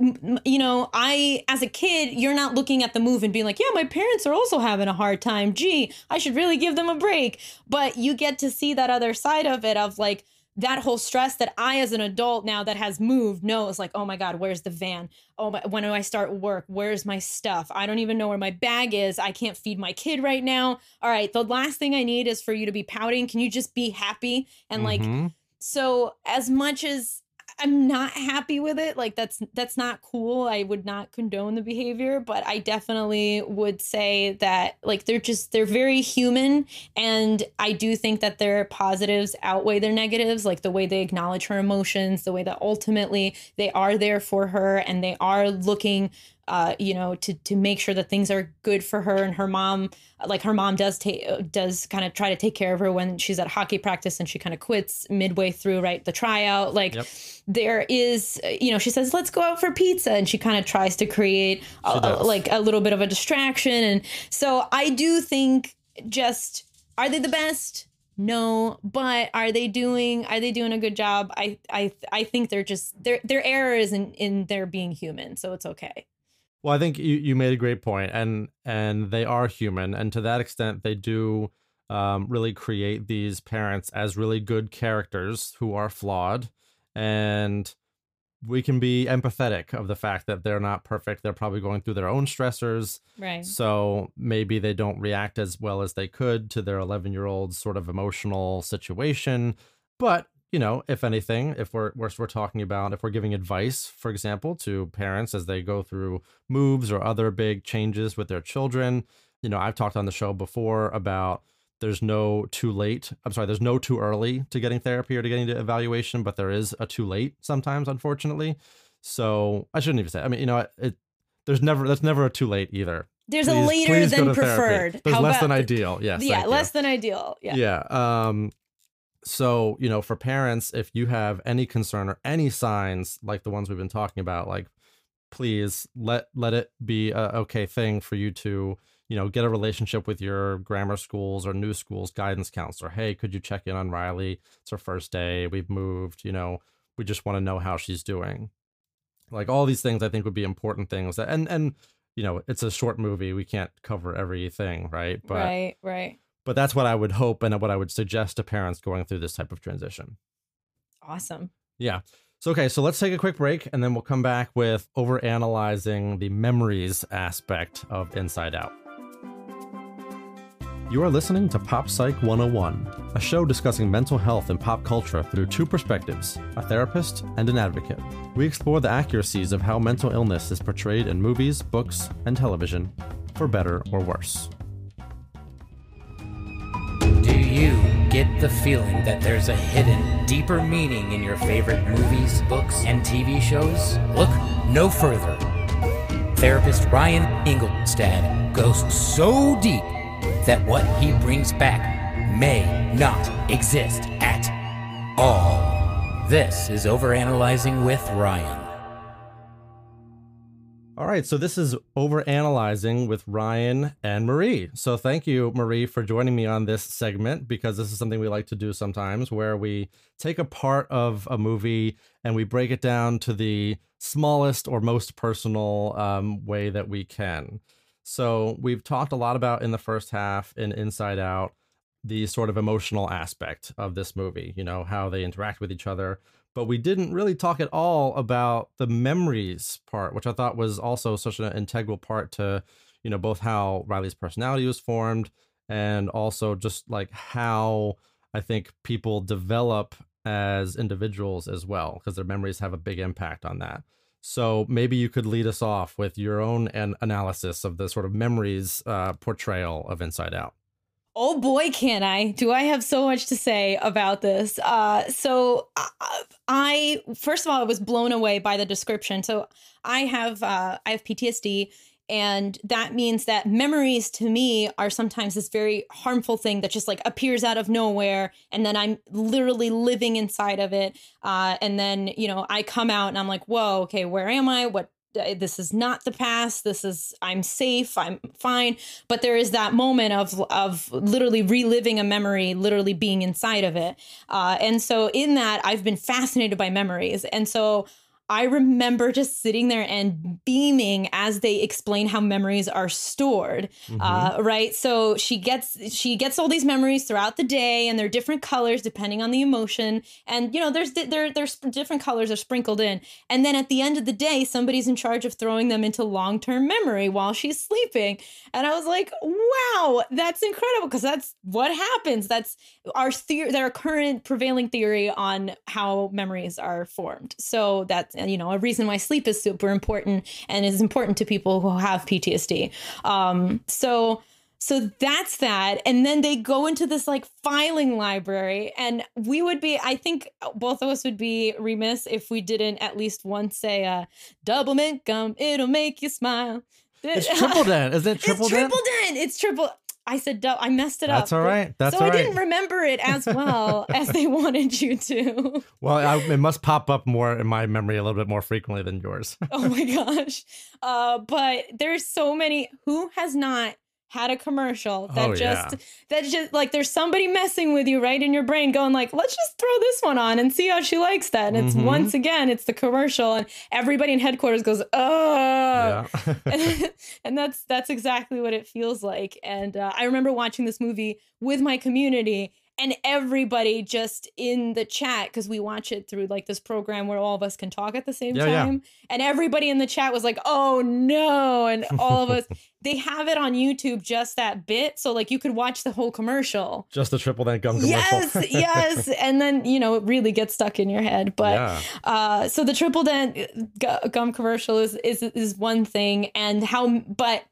you know, I as a kid, you're not looking at the movie and being like, "Yeah, my parents are also having a hard time. Gee, I should really give them a break." But you get to see that other side of it, of like that whole stress that I, as an adult now that has moved, knows like, "Oh my God, where's the van? Oh my, when do I start work? Where's my stuff? I don't even know where my bag is. I can't feed my kid right now. All right, the last thing I need is for you to be pouting. Can you just be happy and like." Mhm. so as much as i'm not happy with it like that's that's not cool i would not condone the behavior but i definitely would say that like they're just they're very human and i do think that their positives outweigh their negatives like the way they acknowledge her emotions the way that ultimately they are there for her and they are looking uh, you know, to to make sure that things are good for her and her mom. Like her mom does take does kind of try to take care of her when she's at hockey practice and she kind of quits midway through right the tryout. Like Yep. there is, uh, you know, she says let's go out for pizza and she kind of tries to create a, a- like a little bit of a distraction. And so I do think just are they the best? No, but are they doing are they doing a good job? I I I think they're just their their error is in in their being human, so it's okay. Well, I think you, you made a great point, and and they are human, and to that extent, they do um, really create these parents as really good characters who are flawed, and we can be empathetic of the fact that they're not perfect. They're probably going through their own stressors, Right. so maybe they don't react as well as they could to their 11 year old sort of emotional situation. But, you know, if anything, if we're, we're, we're talking about, if we're giving advice, for example, to parents as they go through moves or other big changes with their children, you know, I've talked on the show before about there's no too late. I'm sorry, there's no too early to getting therapy or to getting to evaluation, but there is a too late sometimes, unfortunately. So I shouldn't even say. I mean, you know, it, there's never that's never a too late either. There's a Please- later than therapy. preferred. There's How less about than ideal. Yes. yeah, thank you. less than ideal. Yeah. Yeah. Um, so you know, for parents, if you have any concern or any signs like the ones we've been talking about, like please let let it be a okay thing for you to you know get a relationship with your grammar schools or new schools guidance counselor. Hey, could you check in on Riley? It's her first day. We've moved. You know, we just want to know how she's doing. Like all these things, I think would be important things. That, and and you know, it's a short movie. We can't cover everything, right? But right. Right. But that's what I would hope and what I would suggest to parents going through this type of transition. Awesome. Yeah. So okay, so let's take a quick break and then we'll come back with over analyzing the memories aspect of Inside Out. You are listening to Pop Psych 101, a show discussing mental health and pop culture through two perspectives a therapist and an advocate. We explore the accuracies of how mental illness is portrayed in movies, books, and television, for better or worse. Get the feeling that there's a hidden, deeper meaning in your favorite movies, books, and TV shows? Look no further. Therapist Ryan Ingolstad goes so deep that what he brings back may not exist at all. This is Overanalyzing with Ryan. All right, so this is over analyzing with Ryan and Marie. So thank you, Marie, for joining me on this segment because this is something we like to do sometimes where we take a part of a movie and we break it down to the smallest or most personal um, way that we can. So we've talked a lot about in the first half in Inside Out the sort of emotional aspect of this movie, you know, how they interact with each other. But we didn't really talk at all about the memories part, which I thought was also such an integral part to, you know, both how Riley's personality was formed and also just like how I think people develop as individuals as well, because their memories have a big impact on that. So maybe you could lead us off with your own an- analysis of the sort of memories uh, portrayal of Inside Out. Oh boy, can I? Do I have so much to say about this? Uh, so uh, I first of all, I was blown away by the description. So I have uh, I have PTSD, and that means that memories to me are sometimes this very harmful thing that just like appears out of nowhere, and then I'm literally living inside of it. Uh, and then you know I come out and I'm like, whoa, okay, where am I? What this is not the past. This is i'm safe. I'm fine. But there is that moment of of literally reliving a memory literally being inside of it. Uh, and so in that i've been fascinated by memories. And so I remember just sitting there and beaming as they explain how memories are stored. Mm-hmm. Uh, right. So she gets she gets all these memories throughout the day, and they're different colors depending on the emotion. And you know, there's there there's different colors are sprinkled in. And then at the end of the day, somebody's in charge of throwing them into long term memory while she's sleeping. And I was like, wow, that's incredible because that's what happens. That's our theory, our current prevailing theory on how memories are formed. So that's you know a reason why sleep is super important and is important to people who have PTSD. Um, so so that's that. And then they go into this like filing library and we would be i think both of us would be remiss if we didn't at least once say uh double mint gum it'll make you smile. It's triple dent. Is it triple it's dent? triple dent. It's triple I said I messed it That's up. That's all right. That's so all I didn't remember it as well as they wanted you to. Well, I, it must pop up more in my memory a little bit more frequently than yours. oh my gosh. Uh, but there's so many. Who has not had a commercial that oh, just yeah. that just like there's somebody messing with you right in your brain going like let's just throw this one on and see how she likes that and it's Mhm. once again it's the commercial and everybody in headquarters goes oh Yeah. and, and that's that's exactly what it feels like and uh, i remember watching this movie with my community and everybody just in the chat because we watch it through like this program where all of us can talk at the same Yeah, yeah. time and everybody in the chat was like oh no and all of us they have it on youtube just that bit so like you could watch the whole commercial Just the triple dent gum commercial. yes yes and then you know it really gets stuck in your head but yeah. uh, so the triple dent gu- gum commercial is is is one thing, and how. But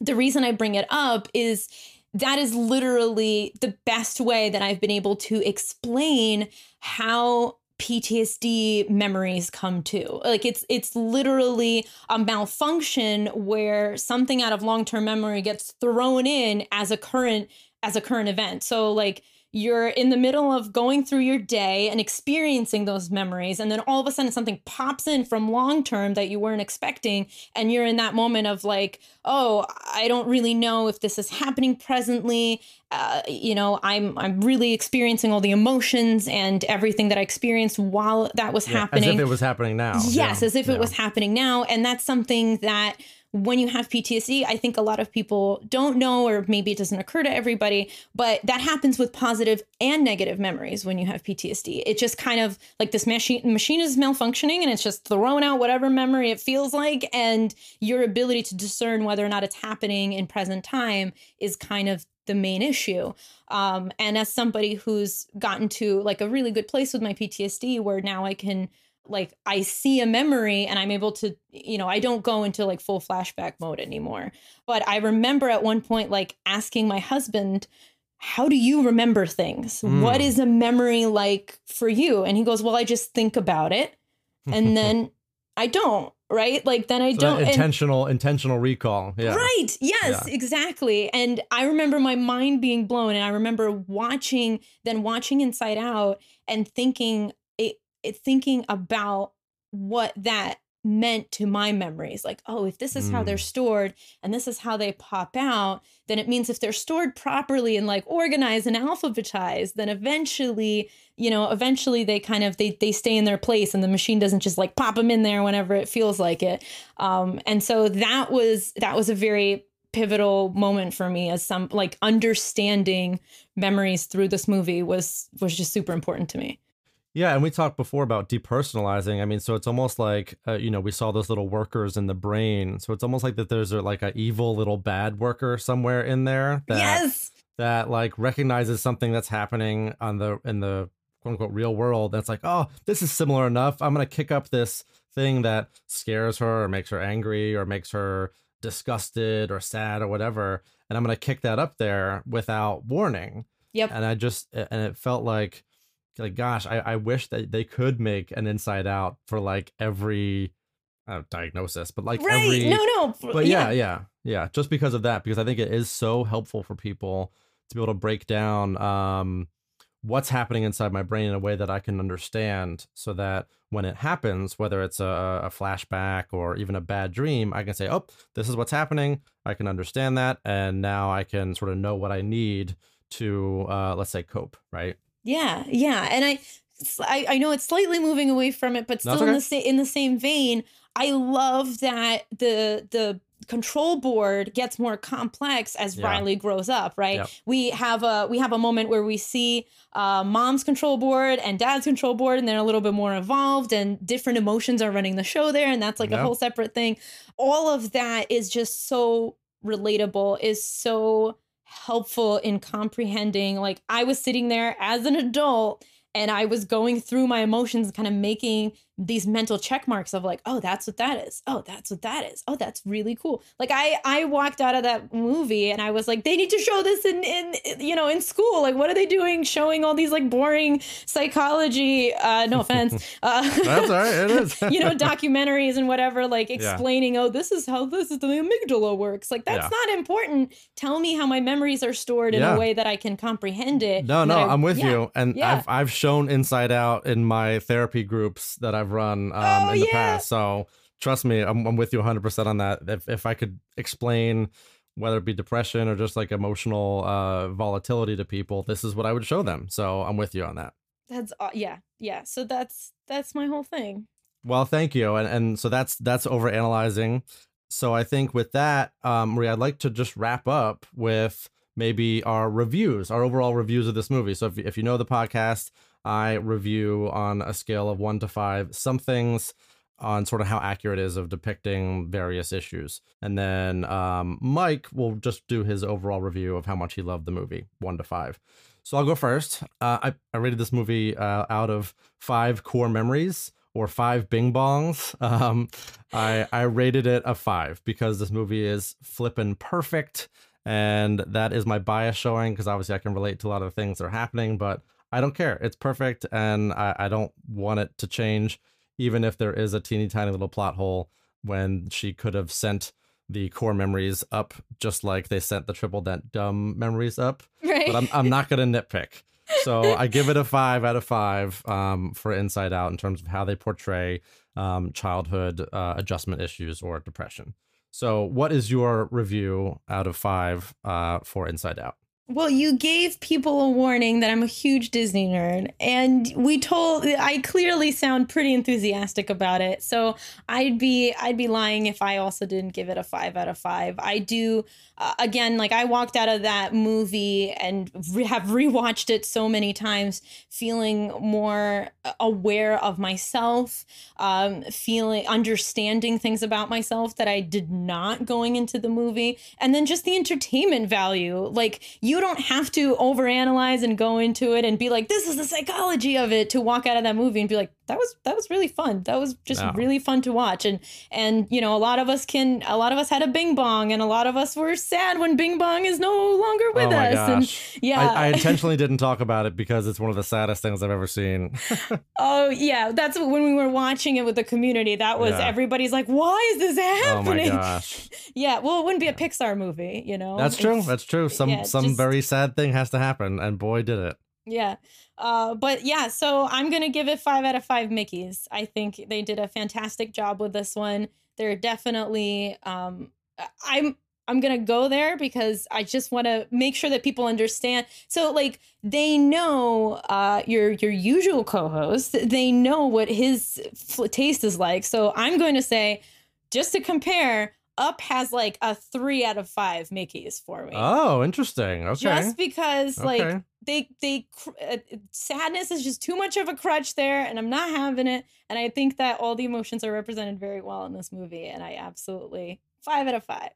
the reason I bring it up is that is literally the best way that I've been able to explain how PTSD memories come to. Like it's it's literally a malfunction where something out of long-term memory gets thrown in as a current as a current event. So like you're in the middle of going through your day and experiencing those memories and then all of a sudden something pops in from long term that you weren't expecting and you're in that moment of like oh i don't really know if this is happening presently uh, you know i'm i'm really experiencing all the emotions and everything that i experienced while that was Yeah, happening As if it was happening now. Yes, Yeah. as if it was happening now. And that's something that when you have PTSD, I think a lot of people don't know, or maybe it doesn't occur to everybody, but that happens with positive and negative memories when you have PTSD. It just kind of like this machine machine is malfunctioning and it's just throwing out whatever memory it feels like. And your ability to discern whether or not it's happening in present time is kind of the main issue. Um, and as somebody who's gotten to like a really good place with my PTSD, where now I can like I see a memory and I'm able to, you know, I don't go into like full flashback mode anymore. But I remember at one point like asking my husband, how do you remember things? Mm. What is a memory like for you? And he goes, Well, I just think about it and then I don't, right? Like then I So don't. and- intentional intentional recall. Yeah. Right. Yes, Yeah. exactly. And I remember my mind being blown and I remember watching then watching Inside Out and thinking thinking about what that meant to my memories like oh if this is how Mm. they're stored and this is how they pop out then it means if they're stored properly and like organized and alphabetized then eventually you know eventually they kind of they they stay in their place and the machine doesn't just like pop them in there whenever it feels like it um and so that was that was a very pivotal moment for me as some like understanding memories through this movie was was just super important to me Yeah, and we talked before about depersonalizing. I mean, so it's almost like uh, you know we saw those little workers in the brain. So it's almost like that there's a, like a evil little bad worker somewhere in there that yes that like recognizes something that's happening on the in the quote unquote real world. That's like, oh, this is similar enough. I'm gonna kick up this thing that scares her or makes her angry or makes her disgusted or sad or whatever and i'm going to kick that up there without warning Yep. and i just and it felt like like gosh i, I wish that they could make an inside out for like every uh, diagnosis but like right. every no, no. but yeah, yeah, yeah. Just because of that, because I think it is so helpful for people to be able to break down um, what's happening inside my brain in a way that I can understand, so that when it happens, whether it's a, a flashback or even a bad dream, I can say, "Oh, this is what's happening." I can understand that, and now I can sort of know what I need to, uh, let's say, cope. Right? Yeah, yeah, and I, I, I know it's slightly moving away from it, but still it's in the same in the same vein. I love that the the control board gets more complex as Yeah. Riley grows up. Right? Yep. We have a we have a moment where we see uh, mom's control board and dad's control board, and they're a little bit more involved, and different emotions are running the show there, and that's like a whole separate thing. All of that is just so relatable. Is so helpful in comprehending like i was sitting there as an adult and i was going through my emotions kind of making these mental check marks of like oh that's what that is oh that's what that is oh that's really cool like i i walked out of that movie and i was like they need to show this in in you know in school like what are they doing showing all these like boring psychology uh no offense uh That's all right. It is. you know documentaries and whatever like Yeah. explaining oh this is how this is the amygdala works like that's Yeah. not important tell me how my memories are stored in Yeah. a way that i can comprehend it No, no, I- I'm with yeah. you, and yeah. I've I've shown Inside Out in my therapy groups that I've run um, Oh, in the yeah. past. So trust me, I'm, I'm with you 100 percent on that. If if I could explain whether it be depression or just like emotional uh, volatility to people, this is what I would show them. So I'm with you on that. that's uh, yeah yeah so that's that's my whole thing Well, thank you, and and so that's that's over analyzing. So I think with that, um, Maria, I'd like to just wrap up with maybe our reviews, our overall reviews of this movie. So if if you know the podcast, I review on a scale of one to five some things on sort of how accurate is of depicting various issues, and then um, Mike will just do his overall review of how much he loved the movie, one to five. So I'll go first. Uh, I, I rated this movie uh, out of five core memories or five bing bongs. Um, I, I rated it a five because this movie is flippin' perfect. And that is my bias showing because obviously I can relate to a lot of the things that are happening, but I don't care. It's perfect and I, I don't want it to change, even if there is a teeny tiny little plot hole when she could have sent the core memories up just like they sent the triple dent dumb memories up right but I'm I'm not gonna nitpick. So I give it a five out of five um, for Inside Out in terms of how they portray um, childhood uh, adjustment issues or depression. So, what is your review out of five uh, for Inside Out? Well, you gave people a warning that I'm a huge Disney nerd, and we told I clearly sound pretty enthusiastic about it. So I'd be I'd be lying if I also didn't give it a five out of five. I do uh, again, like I walked out of that movie and re- have rewatched it so many times, feeling more aware of myself, um, feeling understanding things about myself that I did not going into the movie, and then just the entertainment value. Like you don't have to overanalyze and go into it and be like, "This is the psychology of it." To walk out of that movie and be like, "That was that was really fun. That was just Yeah. really fun to watch." And and you know, a lot of us can, a lot of us had a Bing Bong, and a lot of us were sad when Bing Bong is no longer oh with oh my us. gosh. And yeah, I, I intentionally didn't talk about it because it's one of the saddest things I've ever seen. Oh yeah, that's when we were watching it with the community. That was Yeah. everybody's like, "Why is this oh my happening?" gosh. yeah, well, it wouldn't be a Pixar movie, you know. That's true. It's- That's true. Some yeah, some just- very sad thing has to happen, and boy did it. yeah. Uh, but yeah, so I'm gonna give it five out of five Mickeys. I think they did a fantastic job with this one. They're definitely. Um, I'm. I'm gonna go there because I just want to make sure that people understand. So, like, they know uh, your your usual co-host. They know what his taste is like. So, I'm going to say, just to compare, Up has like a three out of five Mickeys for me. Oh, interesting. Okay. Just because, like, Okay. they they cr- uh, sadness is just too much of a crutch there, and I'm not having it. And I think that all the emotions are represented very well in this movie, and I absolutely five out of five.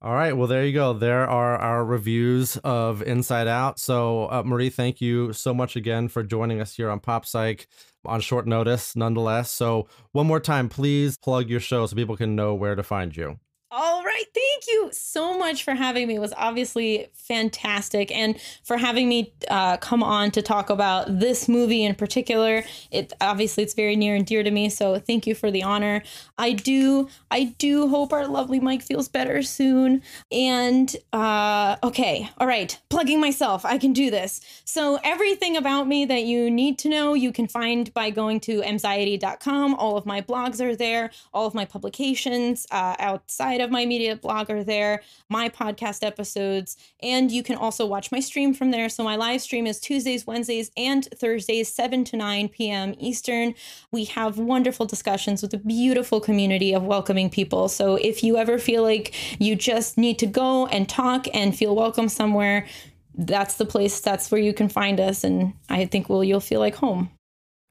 All right. Well, there you go. There are our reviews of Inside Out. So, uh, Marie, thank you so much again for joining us here on Pop Psych on short notice, nonetheless. So, one more time, please plug your show so people can know where to find you. All right. Thank you so much for having me. It was obviously fantastic. And for having me uh, come on to talk about this movie in particular. It obviously it's very near and dear to me. So thank you for the honor. I do, I do hope our lovely Mike feels better soon. And uh, okay, all right, plugging myself. I can do this. So everything about me that you need to know, you can find by going to anxiety.com. All of my blogs are there, all of my publications uh, outside of my media blogger there, my podcast episodes, and you can also watch my stream from there. So my live stream is Tuesdays, Wednesdays, and Thursdays, 7 to 9 p.m. Eastern. We have wonderful discussions with a beautiful community of welcoming people. So if you ever feel like you just need to go and talk and feel welcome somewhere, that's the place that's where you can find us and i think well you'll feel like home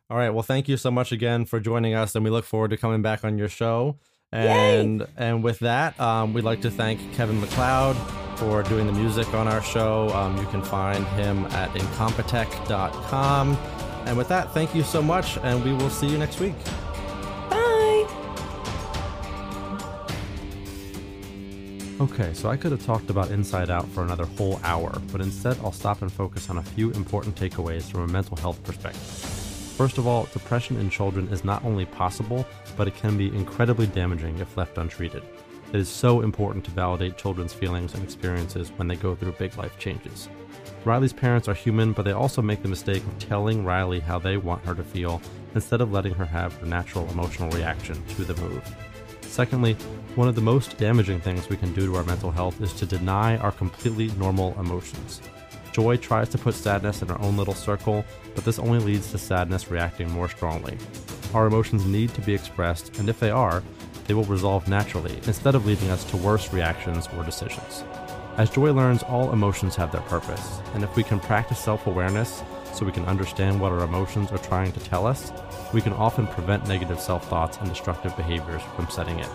all right well thank you so much again for joining us and we look forward to coming back on your show and Yay! and with that, um, we'd like to thank Kevin MacLeod for doing the music on our show. Um, you can find him at incompetech.com. And with that, thank you so much, and we will see you next week. Bye. Okay, so I could have talked about Inside Out for another whole hour, but instead I'll stop and focus on a few important takeaways from a mental health perspective. First of all, depression in children is not only possible, but it can be incredibly damaging if left untreated. It is so important to validate children's feelings and experiences when they go through big life changes. Riley's parents are human, but they also make the mistake of telling Riley how they want her to feel instead of letting her have her natural emotional reaction to the move. Secondly, one of the most damaging things we can do to our mental health is to deny our completely normal emotions. Joy tries to put sadness in her own little circle, but this only leads to sadness reacting more strongly. Our emotions need to be expressed, and if they are, they will resolve naturally instead of leading us to worse reactions or decisions. As Joy learns, all emotions have their purpose, and if we can practice self awareness so we can understand what our emotions are trying to tell us, we can often prevent negative self thoughts and destructive behaviors from setting in.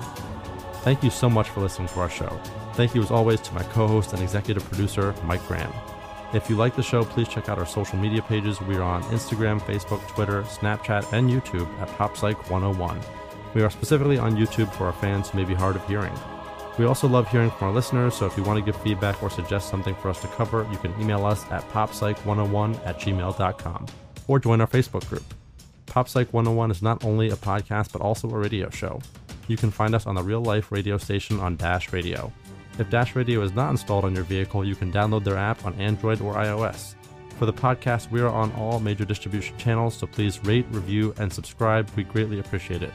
Thank you so much for listening to our show. Thank you as always to my co host and executive producer, Mike Graham. If you like the show, please check out our social media pages. We are on Instagram, Facebook, Twitter, Snapchat, and YouTube at PopPsych101. We are specifically on YouTube for our fans who may be hard of hearing. We also love hearing from our listeners, so if you want to give feedback or suggest something for us to cover, you can email us at poppsych101 at gmail.com or join our Facebook group. PopPsych 101 is not only a podcast, but also a radio show. You can find us on the real life radio station on Dash Radio. If Dash Radio is not installed on your vehicle, you can download their app on Android or iOS. For the podcast, we are on all major distribution channels, so please rate, review, and subscribe. We greatly appreciate it.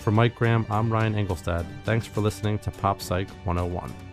For Mike Graham, I'm Ryan Engelstad. Thanks for listening to Pop Psych 101.